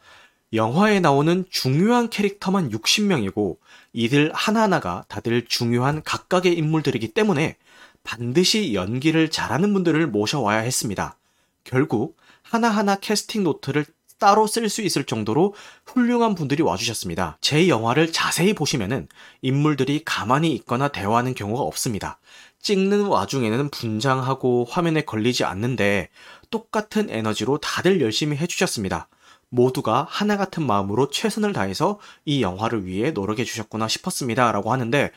영화에 나오는 중요한 캐릭터만 60명이고 이들 하나하나가 다들 중요한 각각의 인물들이기 때문에 반드시 연기를 잘하는 분들을 모셔와야 했습니다. 결국 하나하나 캐스팅 노트를 따로 쓸 수 있을 정도로 훌륭한 분들이 와주셨습니다. 제 영화를 자세히 보시면은 인물들이 가만히 있거나 대화하는 경우가 없습니다. 찍는 와중에는 분장하고 화면에 걸리지 않는데 똑같은 에너지로 다들 열심히 해주셨습니다. 모두가 하나 같은 마음으로 최선을 다해서 이 영화를 위해 노력해 주셨구나 싶었습니다. 라고 하는데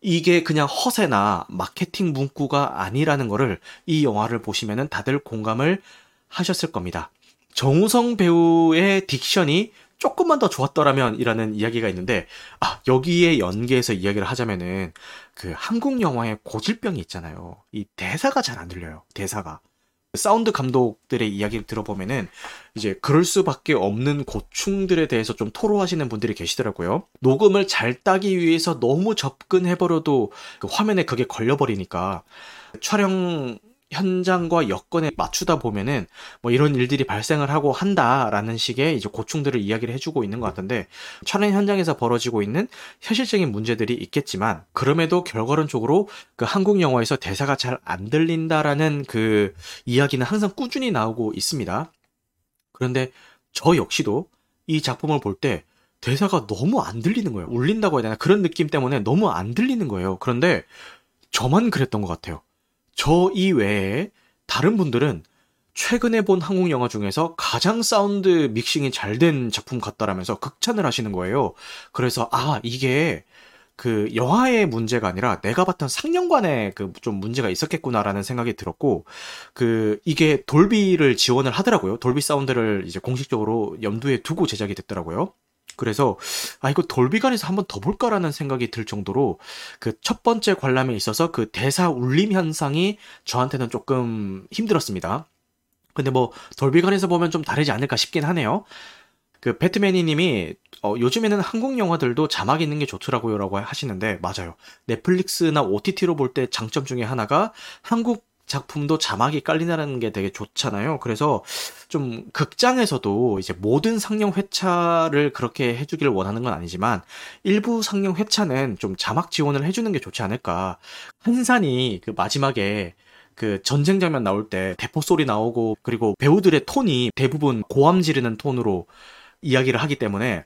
이게 그냥 허세나 마케팅 문구가 아니라는 거를 이 영화를 보시면은 다들 공감을 하셨을 겁니다. 정우성 배우의 딕션이 조금만 더 좋았더라면 이라는 이야기가 있는데, 아, 여기에 연계해서 이야기를 하자면은, 그 한국 영화의 고질병이 있잖아요. 이 대사가 잘 안 들려요. 대사가. 사운드 감독들의 이야기를 들어보면은 이제 그럴 수밖에 없는 고충들에 대해서 좀 토로하시는 분들이 계시더라고요. 녹음을 잘 따기 위해서 너무 접근해버려도 그 화면에 그게 걸려버리니까 촬영 현장과 여건에 맞추다 보면은 뭐 이런 일들이 발생을 하고 한다라는 식의 이제 고충들을 이야기를 해주고 있는 것 같은데 촬영 현장에서 벌어지고 있는 현실적인 문제들이 있겠지만 그럼에도 결과론적으로 그 한국 영화에서 대사가 잘 안 들린다라는 그 이야기는 항상 꾸준히 나오고 있습니다. 그런데 저 역시도 이 작품을 볼때 대사가 너무 안 들리는 거예요. 울린다고 해야 되나 그런 느낌 때문에 너무 안 들리는 거예요. 그런데 저만 그랬던 것 같아요. 저 이외에 다른 분들은 최근에 본 한국 영화 중에서 가장 사운드 믹싱이 잘 된 작품 같다라면서 극찬을 하시는 거예요. 그래서 아 이게 그 영화의 문제가 아니라 내가 봤던 상영관에 그 좀 문제가 있었겠구나라는 생각이 들었고 그 이게 돌비를 지원을 하더라고요. 돌비 사운드를 이제 공식적으로 염두에 두고 제작이 됐더라고요. 그래서 아 이거 돌비관에서 한번 더 볼까라는 생각이 들 정도로 그 첫 번째 관람에 있어서 그 대사 울림 현상이 저한테는 조금 힘들었습니다. 근데 뭐 돌비관에서 보면 좀 다르지 않을까 싶긴 하네요. 그 배트맨이님이 어, 요즘에는 한국 영화들도 자막 있는 게 좋더라고요라고 하시는데 맞아요. 넷플릭스나 OTT로 볼 때 장점 중에 하나가 한국 작품도 자막이 깔리다는 게 되게 좋잖아요. 그래서 좀 극장에서도 이제 모든 상영 회차를 그렇게 해주길 원하는 건 아니지만 일부 상영 회차는 좀 자막 지원을 해주는 게 좋지 않을까. 한산이 그 마지막에 그 전쟁 장면 나올 때 대포 소리 나오고 그리고 배우들의 톤이 대부분 고함 지르는 톤으로 이야기를 하기 때문에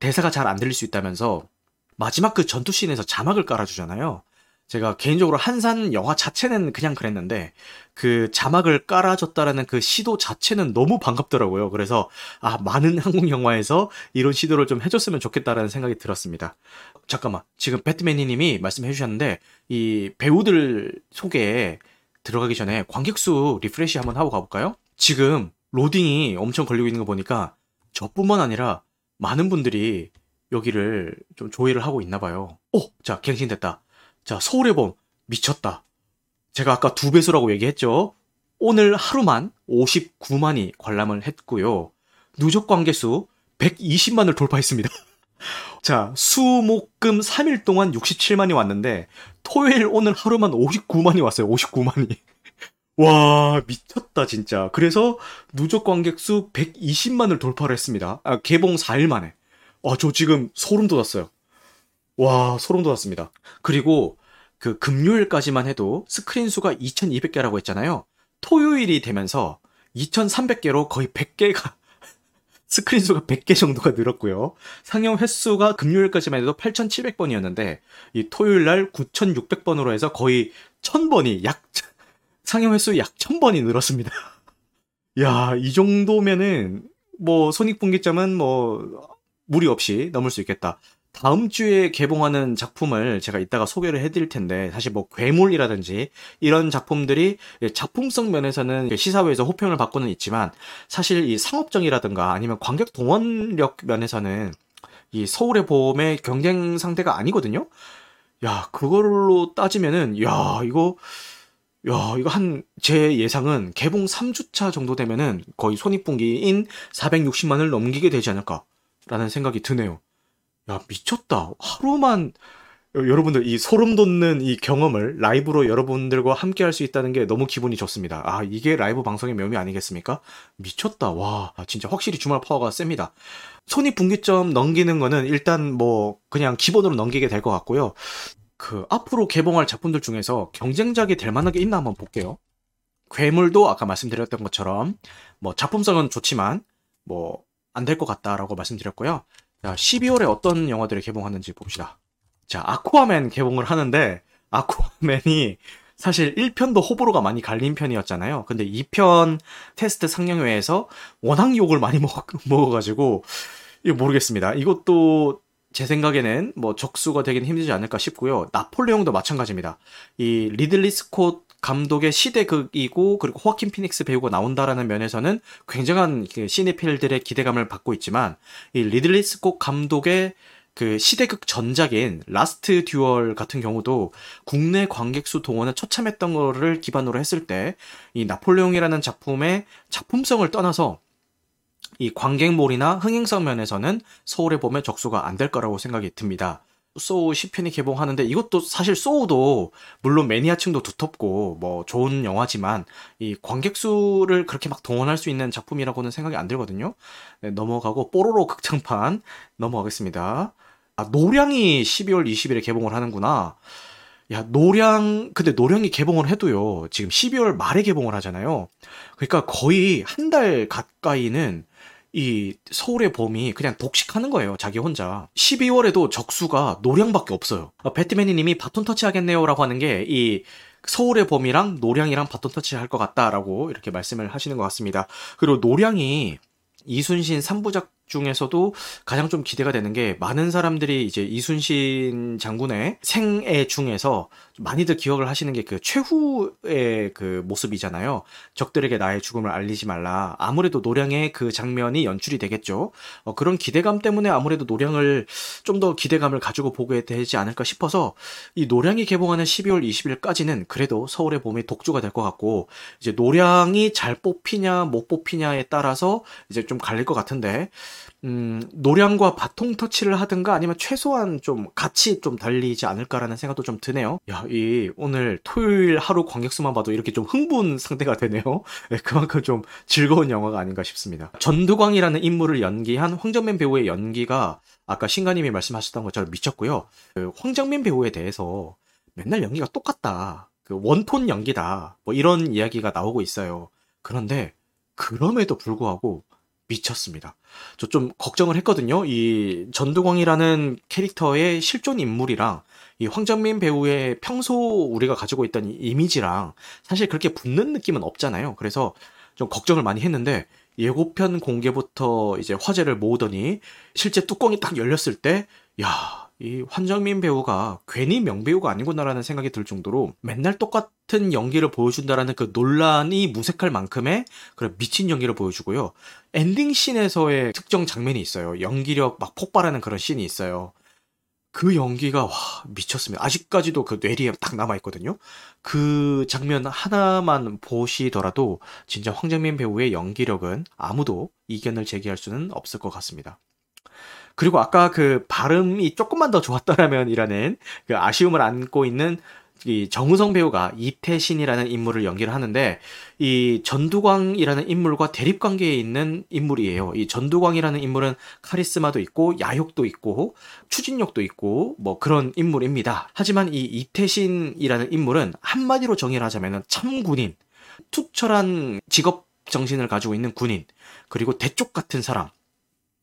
대사가 잘 안 들릴 수 있다면서 마지막 그 전투 씬에서 자막을 깔아주잖아요. 제가 개인적으로 한산 영화 자체는 그냥 그랬는데 그 자막을 깔아줬다라는 그 시도 자체는 너무 반갑더라고요. 그래서 아 많은 한국 영화에서 이런 시도를 좀 해줬으면 좋겠다라는 생각이 들었습니다. 잠깐만 지금 배트맨이님이 말씀해 주셨는데 이 배우들 소개에 들어가기 전에 관객 수 refresh 한번 하고 가볼까요? 지금 로딩이 엄청 걸리고 있는 거 보니까 저뿐만 아니라 많은 분들이 여기를 좀 조회를 하고 있나 봐요. 오, 자 갱신됐다. 자, 서울의 봄 미쳤다. 제가 아까 두 배수라고 얘기했죠. 오늘 하루만 59만이 관람을 했고요. 누적 관계수 120만을 돌파했습니다. 자, 수, 목, 금 3일 동안 67만이 왔는데, 토요일 오늘 하루만 59만이 왔어요. 59만이. 와, 미쳤다, 진짜. 그래서 누적 관객 수 120만을 돌파를 했습니다. 아, 개봉 4일 만에. 아, 저 지금 소름 돋았어요. 와, 소름 돋았습니다. 그리고 그 금요일까지만 해도 스크린 수가 2200개라고 했잖아요. 토요일이 되면서 2300개로 거의 100개가 스크린 수가 100개 정도가 늘었고요. 상영 횟수가 금요일까지만 해도 8700번이었는데 이 토요일 날 9600번으로 해서 거의 1000번이 약 상영 횟수 약 1000번이 늘었습니다. 야, 이 정도면은 뭐 손익분기점은 뭐 무리 없이 넘을 수 있겠다. 다음 주에 개봉하는 작품을 제가 이따가 소개를 해드릴 텐데 사실 뭐 괴물이라든지 이런 작품들이 작품성 면에서는 시사회에서 호평을 받고는 있지만 사실 이 상업적이라든가 아니면 관객 동원력 면에서는 이 서울의 봄의 경쟁 상대가 아니거든요. 야, 그걸로 따지면은 야, 이거 야, 이거 한 제 예상은 개봉 3주차 정도 되면은 거의 손익분기인 460만을 넘기게 되지 않을까라는 생각이 드네요. 야, 미쳤다. 하루만 여러분들 이 소름 돋는 이 경험을 라이브로 여러분들과 함께 할 수 있다는 게 너무 기분이 좋습니다. 아, 이게 라이브 방송의 묘미 아니겠습니까? 미쳤다. 와, 진짜 확실히 주말 파워가 셉니다. 손익분기점 넘기는 거는 일단 뭐 그냥 기본으로 넘기게 될 것 같고요. 그 앞으로 개봉할 작품들 중에서 경쟁작이 될 만한 게 있나 한번 볼게요. 괴물도 아까 말씀드렸던 것처럼 뭐 작품성은 좋지만 뭐 안 될 것 같다라고 말씀드렸고요. 자, 12월에 어떤 영화들이 개봉하는지 봅시다. 자, 아쿠아맨 개봉을 하는데 아쿠아맨이 사실 1편도 호불호가 많이 갈린 편이었잖아요. 근데 2편 테스트 상영회에서 워낙 욕을 많이 먹, 먹어가지고 이거 모르겠습니다. 이것도 제 생각에는 뭐 적수가 되긴 힘들지 않을까 싶고요. 나폴레옹도 마찬가지입니다. 이 리들리 스콧 감독의 시대극이고 그리고 호아킨 피닉스 배우가 나온다라는 면에서는 굉장한 그 cinephile들의 기대감을 받고 있지만 이 리들리 스콧 감독의 그 시대극 전작인 라스트 듀얼 같은 경우도 국내 관객 수 동원에 처참했던 거를 기반으로 했을 때 이 나폴레옹이라는 작품의 작품성을 떠나서 이 관객몰이나 흥행성 면에서는 서울의 봄엔 적수가 안 될 거라고 생각이 듭니다. 소우 10편이 개봉하는데 이것도 사실 소우도 물론 매니아층도 두텁고 뭐 좋은 영화지만 이 관객 수를 그렇게 막 동원할 수 있는 작품이라고는 생각이 안 들거든요. 네, 넘어가고 뽀로로 극장판 넘어가겠습니다. 아 노량이 12월 20일에 개봉을 하는구나. 야 노량 근데 노량이 개봉을 해도요 지금 12월 말에 개봉을 하잖아요. 그러니까 거의 한 달 가까이는 이 서울의 봄이 그냥 독식하는 거예요. 자기 혼자. 12월에도 적수가 노량밖에 없어요. 어, 배트맨이 님이 바톤 터치 하겠네요라고 하는 게 이 서울의 봄이랑 노량이랑 바톤 터치 할 것 같다라고 이렇게 말씀을 하시는 것 같습니다. 그리고 노량이 이순신 3부작 중에서도 가장 좀 기대가 되는 게 많은 사람들이 이제 이순신 장군의 생애 중에서 많이들 기억을 하시는 게 그 최후의 그 모습이잖아요. 적들에게 나의 죽음을 알리지 말라. 아무래도 노량의 그 장면이 연출이 되겠죠. 어, 그런 기대감 때문에 아무래도 노량을 좀 더 기대감을 가지고 보게 되지 않을까 싶어서 이 노량이 개봉하는 12월 20일까지는 그래도 서울의 봄이 독주가 될 것 같고 이제 노량이 잘 뽑히냐 못 뽑히냐에 따라서 이제 좀 갈릴 것 같은데 음, 노량과 바통 터치를 하든가 아니면 최소한 좀 같이 좀 달리지 않을까라는 생각도 좀 드네요. 야, 이 오늘 토요일 하루 관객수만 봐도 이렇게 좀 흥분 상태가 되네요. 네, 그만큼 좀 즐거운 영화가 아닌가 싶습니다. 전두광이라는 인물을 연기한 황정민 배우의 연기가 아까 신가님이 말씀하셨던 것처럼 미쳤고요. 그 황정민 배우에 대해서 맨날 연기가 똑같다. 그 원톤 연기다. 뭐 이런 이야기가 나오고 있어요. 그런데 그럼에도 불구하고 미쳤습니다. 저 좀 걱정을 했거든요. 이 전두광이라는 캐릭터의 실존 인물이랑 이 황정민 배우의 평소 우리가 가지고 있던 이미지랑 사실 그렇게 붙는 느낌은 없잖아요. 그래서 좀 걱정을 많이 했는데 예고편 공개부터 이제 화제를 모으더니 실제 뚜껑이 딱 열렸을 때, 야, 이 황정민 배우가 괜히 명배우가 아니구나라는 생각이 들 정도로 맨날 똑같은 연기를 보여준다라는 그 논란이 무색할 만큼의 그런 미친 연기를 보여주고요. 엔딩 씬에서의 특정 장면이 있어요. 연기력 막 폭발하는 그런 씬이 있어요. 그 연기가 와 미쳤습니다. 아직까지도 그 뇌리에 딱 남아 있거든요. 그 장면 하나만 보시더라도 진짜 황정민 배우의 연기력은 아무도 이견을 제기할 수는 없을 것 같습니다. 그리고 아까 그 발음이 조금만 더 좋았더라면이라는 그 아쉬움을 안고 있는 이 정우성 배우가 이태신이라는 인물을 연기를 하는데 이 전두광이라는 인물과 대립 관계에 있는 인물이에요. 이 전두광이라는 인물은 카리스마도 있고 야욕도 있고 추진력도 있고 뭐 그런 인물입니다. 하지만 이 이태신이라는 인물은 한마디로 정의를 하자면 참군인, 투철한 직업 정신을 가지고 있는 군인, 그리고 대쪽 같은 사람,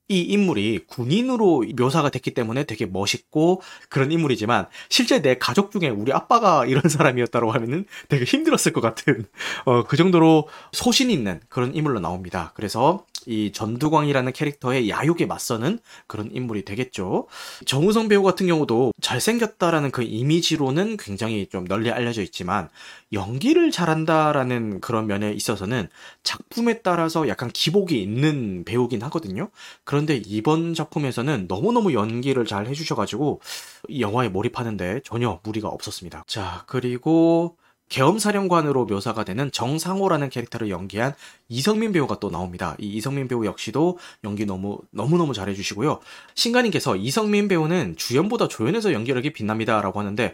이 인물이 군인으로 묘사가 됐기 때문에 되게 멋있고 그런 인물이지만 실제 내 가족 중에 우리 아빠가 이런 사람이었다고 하면은 되게 힘들었을 것 같은 어, 그 정도로 소신 있는 그런 인물로 나옵니다. 그래서 이 전두광이라는 캐릭터의 야욕에 맞서는 그런 인물이 되겠죠. 정우성 배우 같은 경우도 잘생겼다라는 그 이미지로는 굉장히 좀 널리 알려져 있지만 연기를 잘한다라는 그런 면에 있어서는 작품에 따라서 약간 기복이 있는 배우긴 하거든요. 그런데 이번 작품에서는 너무너무 연기를 잘 해주셔가지고 이 영화에 몰입하는데 전혀 무리가 없었습니다. 자, 그리고 계엄사령관으로 묘사가 되는 정상호라는 캐릭터를 연기한 이성민 배우가 또 나옵니다. 이 이성민 배우 역시도 연기 너무 너무너무 잘해주시고요. 신가님께서 이성민 배우는 주연보다 조연에서 연기력이 빛납니다라고 하는데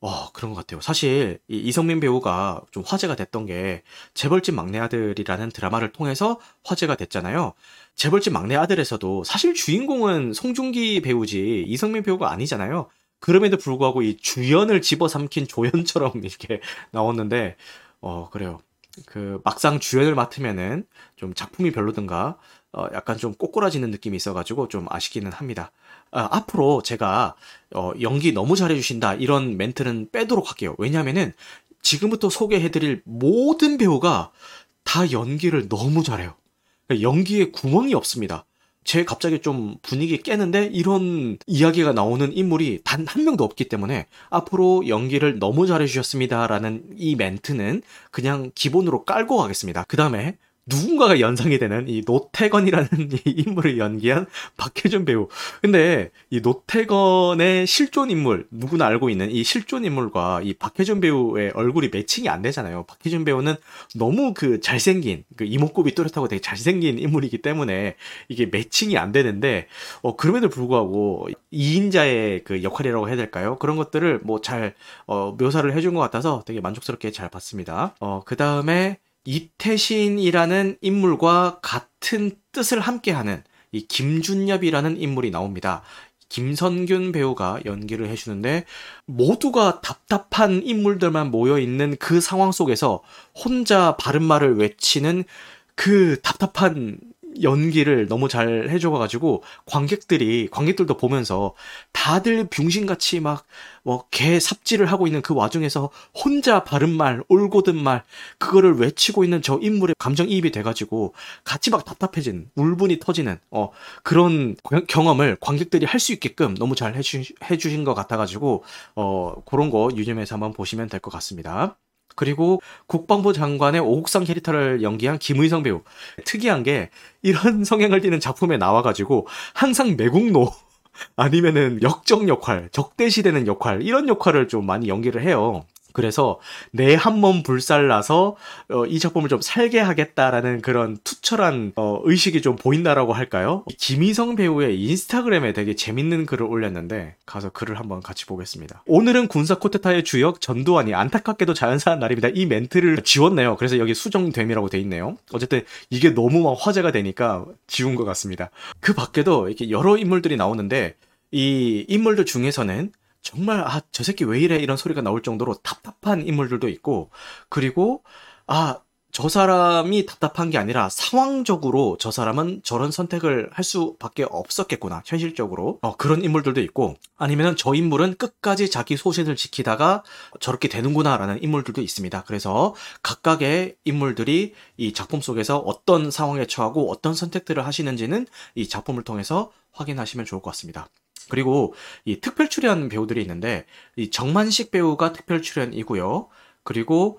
어, 그런 것 같아요. 사실 이 이성민 배우가 좀 화제가 됐던 게 재벌집 막내 아들이라는 드라마를 통해서 화제가 됐잖아요. 재벌집 막내 아들에서도 사실 주인공은 송중기 배우지 이성민 배우가 아니잖아요. 그럼에도 불구하고 이 주연을 집어삼킨 조연처럼 이렇게 나왔는데 어 그래요. 그 막상 주연을 맡으면은 좀 작품이 별로든가 어 약간 좀 꼬꾸라지는 느낌이 있어가지고 좀 아쉽기는 합니다. 아, 앞으로 제가 어 연기 너무 잘해주신다 이런 멘트는 빼도록 할게요. 왜냐면은 지금부터 소개해드릴 모든 배우가 다 연기를 너무 잘해요. 연기에 구멍이 없습니다. 제 갑자기 좀 분위기 깨는데 이런 이야기가 나오는 인물이 단 한 명도 없기 때문에 앞으로 연기를 너무 잘해주셨습니다라는 이 멘트는 그냥 기본으로 깔고 가겠습니다. 그 다음에 누군가가 연상이 되는 이 노태건이라는 이 인물을 연기한 박혜준 배우. 근데 이 노태건의 실존 인물, 누구나 알고 있는 이 실존 인물과 이 박혜준 배우의 얼굴이 매칭이 안 되잖아요. 박혜준 배우는 너무 그 잘생긴, 그 이목구비 뚜렷하고 되게 잘생긴 인물이기 때문에 이게 매칭이 안 되는데, 어, 그럼에도 불구하고 2인자의 그 역할이라고 해야 될까요? 그런 것들을 뭐 잘, 어, 묘사를 해준 것 같아서 되게 만족스럽게 잘 봤습니다. 어, 그 다음에 이태신이라는 인물과 같은 뜻을 함께하는 이 김준엽이라는 인물이 나옵니다. 김선균 배우가 연기를 해주는데 모두가 답답한 인물들만 모여 있는 그 상황 속에서 혼자 바른 말을 외치는 그 답답한 연기를 너무 잘 해줘가지고 관객들이 관객들도 보면서 다들 병신같이 막뭐개 삽질을 하고 있는 그 와중에서 혼자 바른 말 올고든 말 그거를 외치고 있는 저 인물의 감정이입이 돼가지고 같이 막 답답해진 울분이 터지는 어 그런 경험을 관객들이 할 수 있게끔 너무 잘 해주, 해주신 것 같아가지고 어 그런 거 유념해서 한번 보시면 될 것 같습니다. 그리고 국방부 장관의 오국상 캐릭터를 연기한 김의성 배우. 특이한 게 이런 성향을 띠는 작품에 나와가지고 항상 매국노 아니면은 역적 역할, 적대시되는 역할 이런 역할을 좀 많이 연기를 해요. 그래서 내 한 몸 불살라서 어, 이 작품을 좀 살게 하겠다라는 그런 투철한 어, 의식이 좀 보인다라고 할까요? 김희성 배우의 인스타그램에 되게 재밌는 글을 올렸는데 가서 글을 한번 같이 보겠습니다. 오늘은 군사 코테타의 주역 전두환이 안타깝게도 자연사한 날입니다. 이 멘트를 지웠네요. 그래서 여기 수정됨이라고 돼 있네요. 어쨌든 이게 너무 막 화제가 되니까 지운 것 같습니다. 그 밖에도 이렇게 여러 인물들이 나오는데 이 인물들 중에서는 정말 아 저 새끼 왜 이래 이런 소리가 나올 정도로 답답한 인물들도 있고 그리고 아 저 사람이 답답한 게 아니라 상황적으로 저 사람은 저런 선택을 할 수밖에 없었겠구나 현실적으로 어, 그런 인물들도 있고 아니면 저 인물은 끝까지 자기 소신을 지키다가 저렇게 되는구나라는 인물들도 있습니다. 그래서 각각의 인물들이 이 작품 속에서 어떤 상황에 처하고 어떤 선택들을 하시는지는 이 작품을 통해서 확인하시면 좋을 것 같습니다. 그리고 이 특별 출연 배우들이 있는데 이 정만식 배우가 특별 출연이고요. 그리고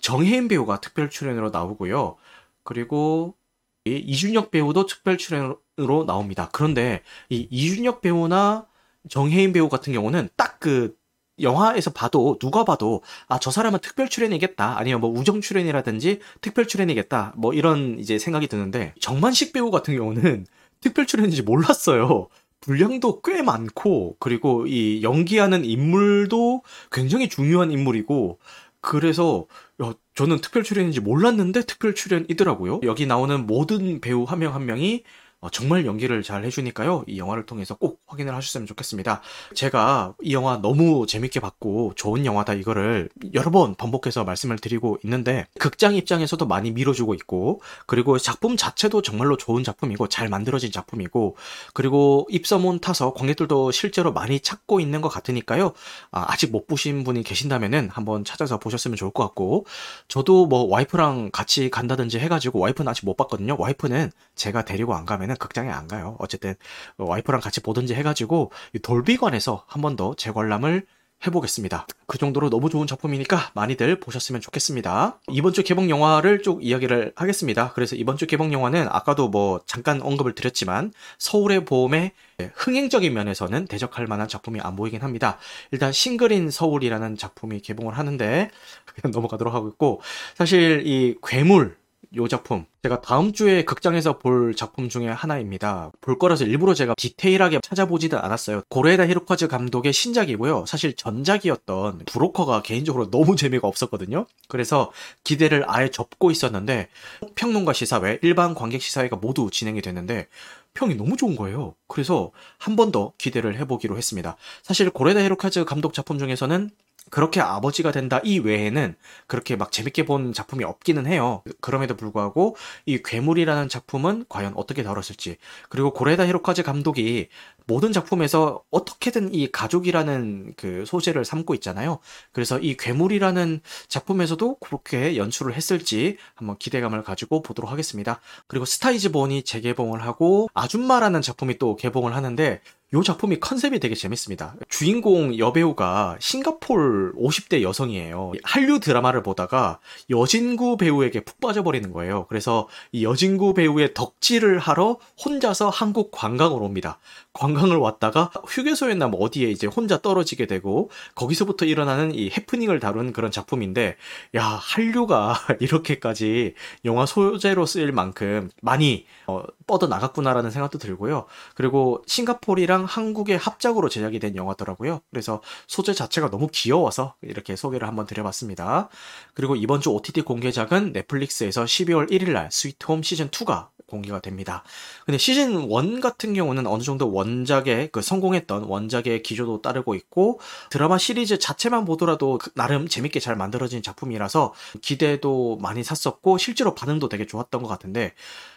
정혜인 배우가 특별 출연으로 나오고요. 그리고 이 이준혁 배우도 특별 출연으로 나옵니다. 그런데 이 이준혁 배우나 정혜인 배우 같은 경우는 딱 그 영화에서 봐도 누가 봐도 아 저 사람은 특별 출연이겠다 아니면 뭐 우정 출연이라든지 특별 출연이겠다 뭐 이런 이제 생각이 드는데 정만식 배우 같은 경우는 특별 출연인지 몰랐어요. 분량도 꽤 많고 그리고 이 연기하는 인물도 굉장히 중요한 인물이고 그래서 야, 저는 특별 출연인지 몰랐는데 특별 출연이더라고요. 여기 나오는 모든 배우 한 명한 한 명이 어, 정말 연기를 잘 해주니까요. 이 영화를 통해서 꼭 확인을 하셨으면 좋겠습니다. 제가 이 영화 너무 재밌게 봤고 좋은 영화다 이거를 여러 번 반복해서 말씀을 드리고 있는데 극장 입장에서도 많이 밀어주고 있고 그리고 작품 자체도 정말로 좋은 작품이고 잘 만들어진 작품이고 그리고 입소문 타서 관객들도 실제로 많이 찾고 있는 것 같으니까요. 아, 직못 보신 분이 계신다면은 한번 찾아서 보셨으면 좋을 것 같고 저도 뭐 와이프랑 같이 간다든지 해가지고 와이프는 아직 못 봤거든요. 와이프는 제가 데리고 안 가면은 극장에 안 가요. 어쨌든 와이프랑 같이 보든지 해 가지고 돌비관에서 한 번 더 재관람을 해보겠습니다. 그 정도로 너무 좋은 작품이니까 많이들 보셨으면 좋겠습니다. 이번 주 개봉 영화를 쭉 이야기를 하겠습니다. 그래서 이번 주 개봉 영화는 아까도 뭐 잠깐 언급을 드렸지만 서울의 봄의 흥행적인 면에서는 대적할 만한 작품이 안 보이긴 합니다. 일단 싱글인 서울이라는 작품이 개봉을 하는데 그냥 넘어가도록 하고 있고 사실 이 괴물 요 작품 제가 다음 주에 극장에서 볼 작품 중에 하나입니다. 볼 거라서 일부러 제가 디테일하게 찾아보지는 않았어요. 고레다 히로카즈 감독의 신작이고요. 사실 전작이었던 브로커가 개인적으로 너무 재미가 없었거든요. 그래서 기대를 아예 접고 있었는데 평론가 시사회, 일반 관객 시사회가 모두 진행이 됐는데 평이 너무 좋은 거예요. 그래서 한 번 더 기대를 해보기로 했습니다. 사실 고레다 히로카즈 감독 작품 중에서는 그렇게 아버지가 된다 이 외에는 그렇게 막 재밌게 본 작품이 없기는 해요. 그럼에도 불구하고 이 괴물이라는 작품은 과연 어떻게 다뤘을지 그리고 고레다 히로카즈 감독이 모든 작품에서 어떻게든 이 가족이라는 그 소재를 삼고 있잖아요. 그래서 이 괴물이라는 작품에서도 그렇게 연출을 했을지 한번 기대감을 가지고 보도록 하겠습니다. 그리고 스타이즈 본이 재개봉을 하고 아줌마라는 작품이 또 개봉을 하는데 이 작품이 컨셉이 되게 재밌습니다. 주인공 여배우가 싱가폴 50대 여성이에요. 한류 드라마를 보다가 여진구 배우에게 푹 빠져버리는 거예요. 그래서 이 여진구 배우의 덕질을 하러 혼자서 한국 관광을 옵니다. 관광을 왔다가 휴게소에나 뭐 어디에 이제 혼자 떨어지게 되고 거기서부터 일어나는 이 해프닝을 다룬 그런 작품인데 야 한류가 이렇게까지 영화 소재로 쓰일 만큼 많이 어, 뻗어 나갔구나라는 생각도 들고요. 그리고 싱가폴이랑 한국의 합작으로 제작이 된 영화더라고요. 그래서 소재 자체가 너무 귀여워서 이렇게 소개를 한번 드려봤습니다. 그리고 이번 주 OTT 공개작은 넷플릭스에서 12월 1일 날 스위트홈 시즌 2가 공개가 됩니다. 근데 시즌 1 같은 경우는 어느 정도 원작의 그 성공했던 원작의 기조도 따르고 있고 드라마 시리즈 자체만 보더라도 그 나름 재밌게 잘 만들어진 작품이라서 기대도 많이 샀었고 실제로 반응도 되게 좋았던 것 같은데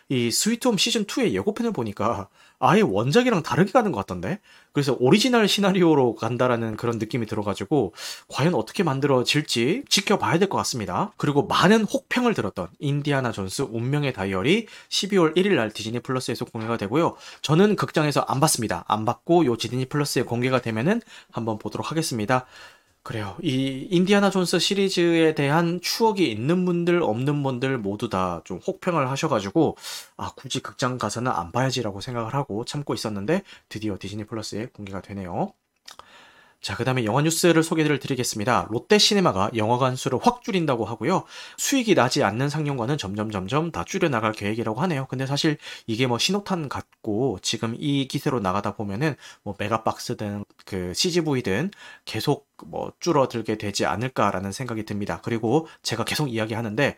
이 스위트홈 시즌 2의 예고편을 보니까 아예 원작이랑 다르게 가는 것 같던데? 그래서 오리지널 시나리오로 간다라는 그런 느낌이 들어가지고 과연 어떻게 만들어질지 지켜봐야 될 것 같습니다. 그리고 많은 혹평을 들었던 인디아나 존스 운명의 다이얼이 12월 1일 날 디즈니 플러스에서 공개가 되고요. 저는 극장에서 안 봤습니다. 안 봤고 요 디즈니 플러스에 공개가 되면은 한번 보도록 하겠습니다. 그래요. 이 인디아나 존스 시리즈에 대한 추억이 있는 분들, 없는 분들 모두 다 좀 혹평을 하셔가지고, 아, 굳이 극장 가서는 안 봐야지라고 생각을 하고 참고 있었는데, 드디어 디즈니 플러스에 공개가 되네요. 자, 그 다음에 영화 뉴스를 소개를 드리겠습니다. 롯데 시네마가 영화관 수를 확 줄인다고 하고요. 수익이 나지 않는 상영관은 점점 점점 다 줄여나갈 계획이라고 하네요. 근데 사실 이게 뭐 신호탄 같고 지금 이 기세로 나가다 보면은 뭐 메가박스든 그 CGV든 계속 뭐 줄어들게 되지 않을까라는 생각이 듭니다. 그리고 제가 계속 이야기하는데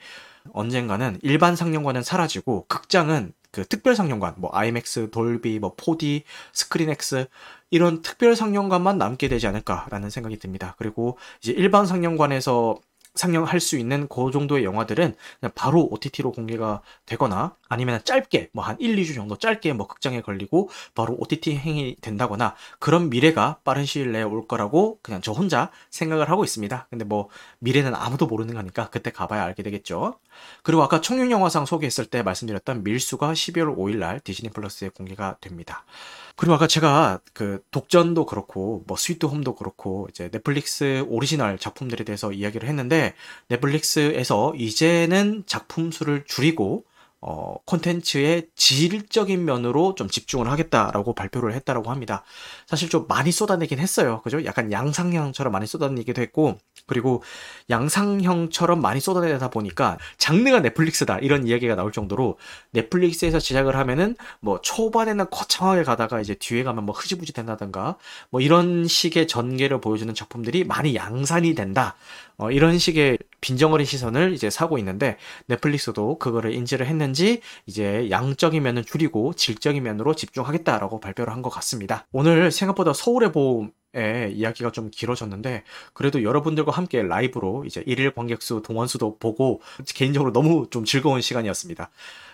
언젠가는 일반 상영관은 사라지고 극장은 그 특별 상영관, 뭐 IMAX, 돌비, 뭐 4D, 스크린X 이런 특별 상영관만 남게 되지 않을까라는 생각이 듭니다. 그리고 이제 일반 상영관에서 상영할 수 있는 그 정도의 영화들은 그냥 바로 OTT로 공개가 되거나 아니면 짧게 뭐 한 1, 2주 정도 짧게 뭐 극장에 걸리고 바로 OTT 행위 된다거나 그런 미래가 빠른 시일 내에 올 거라고 그냥 저 혼자 생각을 하고 있습니다. 근데 뭐 미래는 아무도 모르는 거니까 그때 가봐야 알게 되겠죠. 그리고 아까 청룡 영화상 소개했을 때 말씀드렸던 밀수가 12월 5일 날 디즈니 플러스에 공개가 됩니다. 그리고 아까 제가 그 독전도 그렇고 뭐 스위트 홈도 그렇고 이제 넷플릭스 오리지널 작품들에 대해서 이야기를 했는데 넷플릭스에서 이제는 작품 수를 줄이고 어, 콘텐츠의 질적인 면으로 좀 집중을 하겠다라고 발표를 했다라고 합니다. 사실 좀 많이 쏟아내긴 했어요. 그죠? 약간 양상형처럼 많이 쏟아내기도 했고, 그리고 양상형처럼 많이 쏟아내다 보니까 장르가 넷플릭스다 이런 이야기가 나올 정도로 넷플릭스에서 제작을 하면은 뭐 초반에는 거창하게 가다가 이제 뒤에 가면 뭐 흐지부지 된다든가 뭐 이런 식의 전개를 보여주는 작품들이 많이 양산이 된다. 어, 이런 식의 빈정어린 시선을 이제 사고 있는데 넷플릭스도 그거를 인지를 했는지 이제 양적인 면은 줄이고 질적인 면으로 집중하겠다라고 발표를 한 것 같습니다. 오늘 생각보다 서울의 봄의 이야기가 좀 길어졌는데 그래도 여러분들과 함께 라이브로 이제 일일 관객수 동원수도 보고 개인적으로 너무 좀 즐거운 시간이었습니다.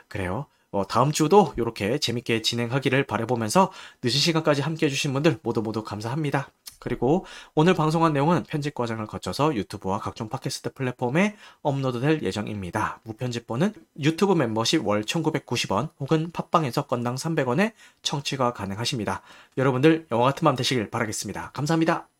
그래요. 어, 다음 주도 이렇게 재밌게 진행하기를 바라보면서 늦은 시간까지 함께 해주신 분들 모두 모두 감사합니다. 그리고 오늘 방송한 내용은 편집 과정을 거쳐서 유튜브와 각종 팟캐스트 플랫폼에 업로드될 예정입니다. 무편집본은 유튜브 멤버십 월 1990원 혹은 팟빵에서 건당 300원에 청취가 가능하십니다. 여러분들 영화 같은 밤 되시길 바라겠습니다. 감사합니다.